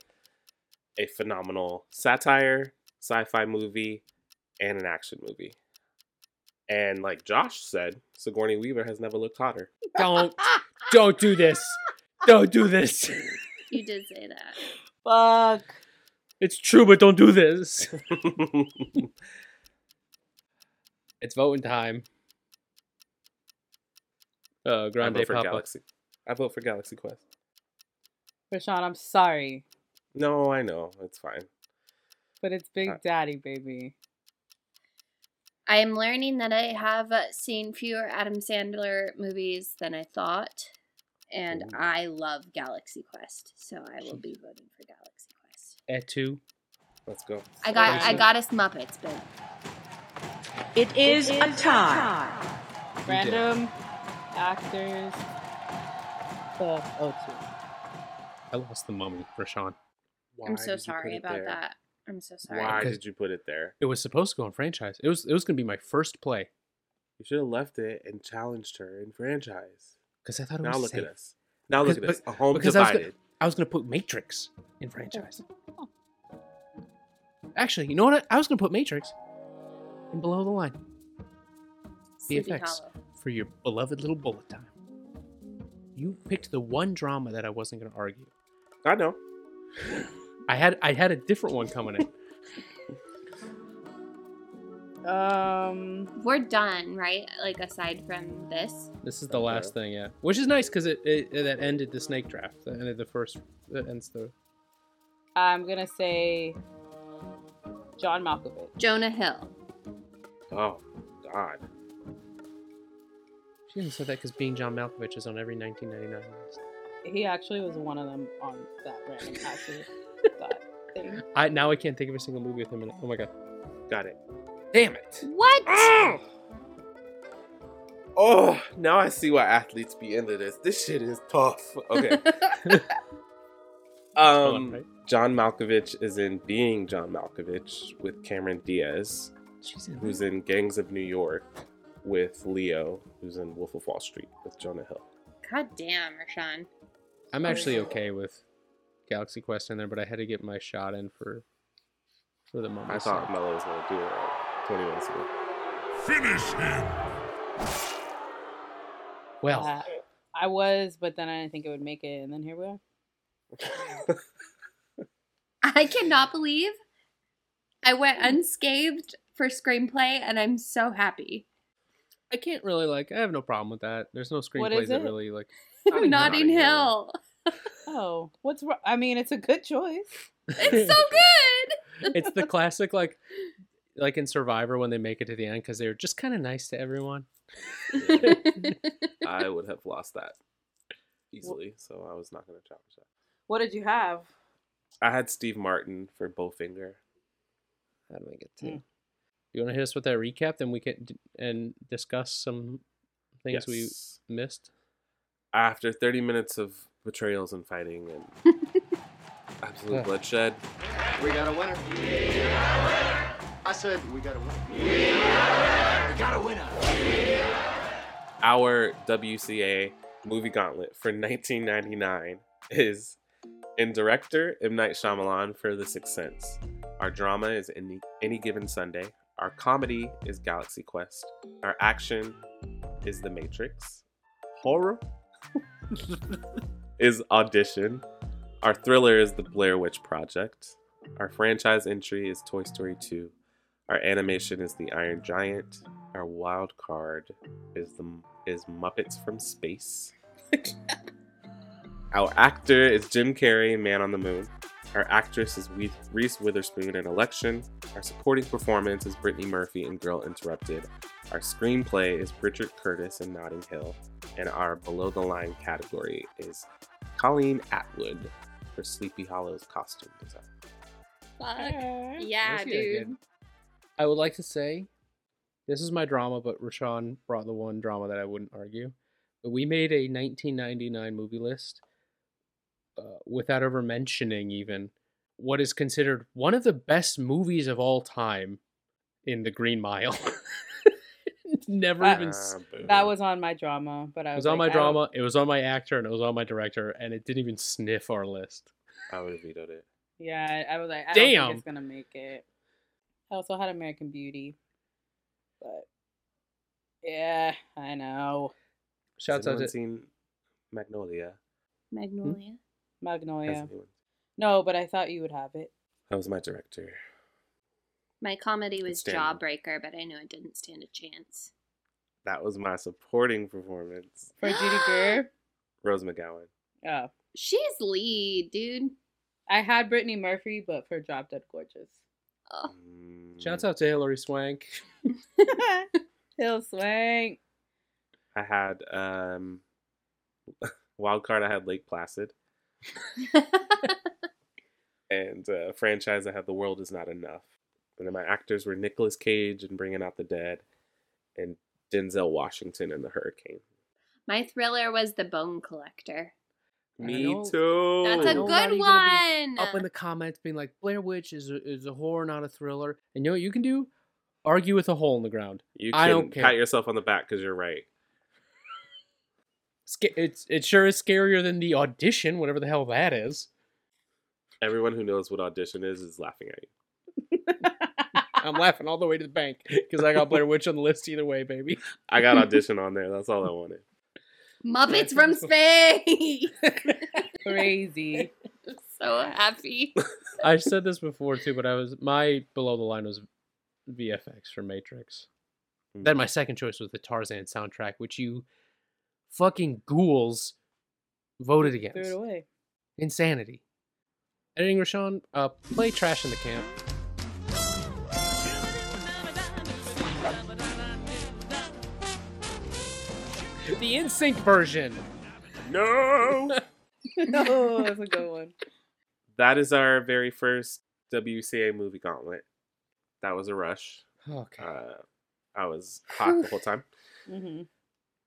a phenomenal satire, sci-fi movie, and an action movie. And like Josh said, Sigourney Weaver has never looked hotter. Don't, don't do this. Don't do this. You did say that. Fuck. It's true, but don't do this. It's voting time. Uh, I Grande vote for Papa. Galaxy. I vote for Galaxy Quest. Rashawn, I'm sorry, No, I know it's fine. but it's Big Uh, Daddy, baby. I am learning that I have uh, seen fewer Adam Sandler movies than I thought, and Ooh. I love Galaxy Quest, so I will be voting for Galaxy Quest. Et tu? Let's go. I got I Awesome. got us Muppets, but It is a tie. Random actors. The O2. I lost the mummy for Sean. Why I'm so did you put sorry about there? that. I'm so sorry. Why Because- did you put it there? It was supposed to go in franchise. It was it was gonna be my first play You should have left it and challenged her in franchise. because I thought it Now was look safe. at us. Now look at Because- us. A home because I was, divided. gonna, I was gonna put Matrix in franchise. Actually, you know what? I was gonna put Matrix in below the line Sleepy VFX Hollow. for your beloved little bullet time. You picked the one drama that I wasn't gonna argue. I know. I had I had a different one coming in. Um, We're done, right? Like aside from this. This is the Okay. last thing, yeah. Which is nice because it, it that ended the snake draft. That ended the first. That ends the. I'm gonna say John Malkovich. Jonah Hill. Oh God. She didn't say that because being John Malkovich is on every 1999 list. He actually was one of them on that random actor that thing. I now I can't think of a single movie with him in it. Oh my god. Got it. Damn it. What? Oh! Oh, now I see why athletes be into this. This shit is tough. Okay. Um. John Malkovich is in Being John Malkovich with Cameron Diaz, in who's in Gangs of New York with Leo, who's in Wolf of Wall Street with Jonah Hill. God damn, Rashawn. I'm actually okay with Galaxy Quest in there, but I had to get my shot in for for the moment. I thought Mello was gonna do it like 20 minutes ago. Finish him. Well, Uh, I was, but then I didn't think it would make it, and then here we are. I cannot believe I went unscathed for screenplay, and I'm so happy. I can't really like. I have no problem with that. There's no screenplays that really like. Notting Notting Hill. Hill. Oh, what's wrong? I mean, it's a good choice. It's so good. it's the classic like like in Survivor when they make it to the end because they're just kind of nice to everyone. I would have lost that easily, so I was not gonna challenge that. What did you have? I had Steve Martin for Bowfinger. How do I get to? Mm. You want to hit us with that recap, then we can d- and discuss some things Yes. we missed. After 30 minutes of betrayals and fighting and absolute Yeah. bloodshed, We got a winner. I said we got a winner. We got a winner. our WCA movie gauntlet for 1999 is in director M. Night Shyamalan for The Sixth Sense. Our drama is any, any Given Sunday. Our comedy is Galaxy Quest. Our action is The Matrix. Horror is Audition. Our thriller is The Blair Witch Project. Our franchise entry is Toy Story 2. Our animation is The Iron Giant. Our wild card is the is Muppets from Space. Our actor is Jim Carrey, Man on the Moon. Our actress is Reese Witherspoon in Election. Our supporting performance is Brittany Murphy in Girl Interrupted. Our screenplay is Richard Curtis in Notting Hill. And our below the line category is Colleen Atwood for Sleepy Hollow's costume design. Fuck. Yeah, That's dude. good. I would like to say this is my drama, but Rashawn brought the one drama that I wouldn't argue. But we made a 1999 movie list uh, without ever mentioning even what is considered one of the best movies of all time in The Green Mile. Never Ah, even s- Ah. That was on my drama, but I it was, was on like, my drama, it was on my actor, and it was on my director, and it didn't even sniff our list. I would have vetoed it. Yeah, I I was like, I don't Damn. think it's gonna make it. I also had American Beauty, but yeah, I know Shouts out to seen Magnolia? Magnolia. Has Magnolia. No, but I thought you would have it. That was my director. My comedy was Jawbreaker, but I knew it didn't stand a chance. That was my supporting performance. For Judy Greer. Rose McGowan. Oh, She's lead, dude. I had Brittany Murphy, but for Drop Dead Gorgeous. Oh. Mm, shouts out to Hilary Swank. Hill Swank. I had um, wild card. I had Lake Placid, and uh, franchise. I had The World Is Not Enough. And then my actors were Nicolas Cage and Bringing Out the Dead, and Denzel Washington in The Hurricane. My thriller was The Bone Collector. Me too. That's a Nobody good one. Up in the comments, being like, Blair Witch is a, is a horror, not a thriller. And you know what you can do? Argue with a hole in the ground. You can I don't care. pat yourself on the back because you're right. It's it sure is scarier than the audition, whatever the hell that is. Everyone who knows what audition is is laughing at you. I'm laughing all the way to the bank because I got Blair Witch on the list either way, baby. I got audition on there. That's all I wanted. Muppets from Space. Crazy. so happy. I said this before too, but I was my below the line was VFX for Matrix. Then my second choice was the Tarzan soundtrack, which you fucking ghouls voted Threw against. it away. Insanity. Editing Rashawn, uh, play Trashin' the Camp. The NSYNC version. No. oh, that's a good one. that is our very first WCA movie gauntlet. That was a rush. Okay. Uh, I was hot the whole time, hmm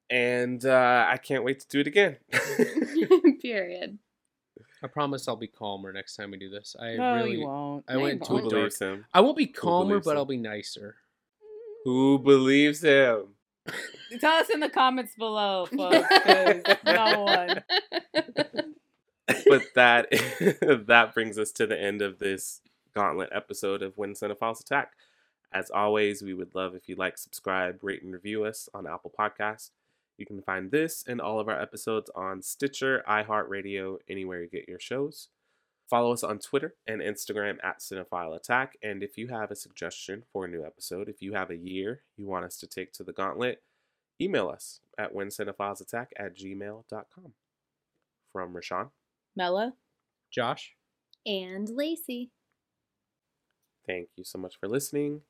and uh, I can't wait to do it again. Period. I promise I'll be calmer next time we do this. I No, really you won't. I No, went you too Who won't. dark. him? I won't be calmer, but him? I'll be nicer. Who believes him? Tell us in the comments below, folks. no one. but that that brings us to the end of this gauntlet episode of When Cinephiles Attack. As always, we would love if you like, subscribe, rate, and review us on Apple Podcasts. You can find this and all of our episodes on Stitcher, iHeartRadio, anywhere you get your shows. Follow us on Twitter and Instagram at Cinephile Attack. And if you have a suggestion for a new episode, if you have a year you want us to take to the gauntlet, email us at whencinephilesattack at gmail.com. From Rashawn. Mella? Josh? and Lacey. Thank you so much for listening,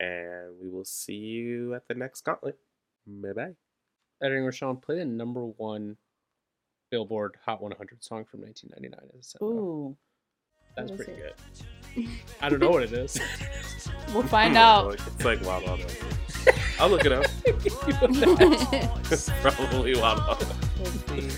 and we will see you at the next gauntlet. Bye bye. Editing Rashawn, play the number one Billboard Hot 100 song from 1999 as a. Ooh. That's pretty it? good. I don't know what it is. We'll find out. It's like Wild Wild West. I'll look it up. Give you a It's probably Wild Wild West. We'll see.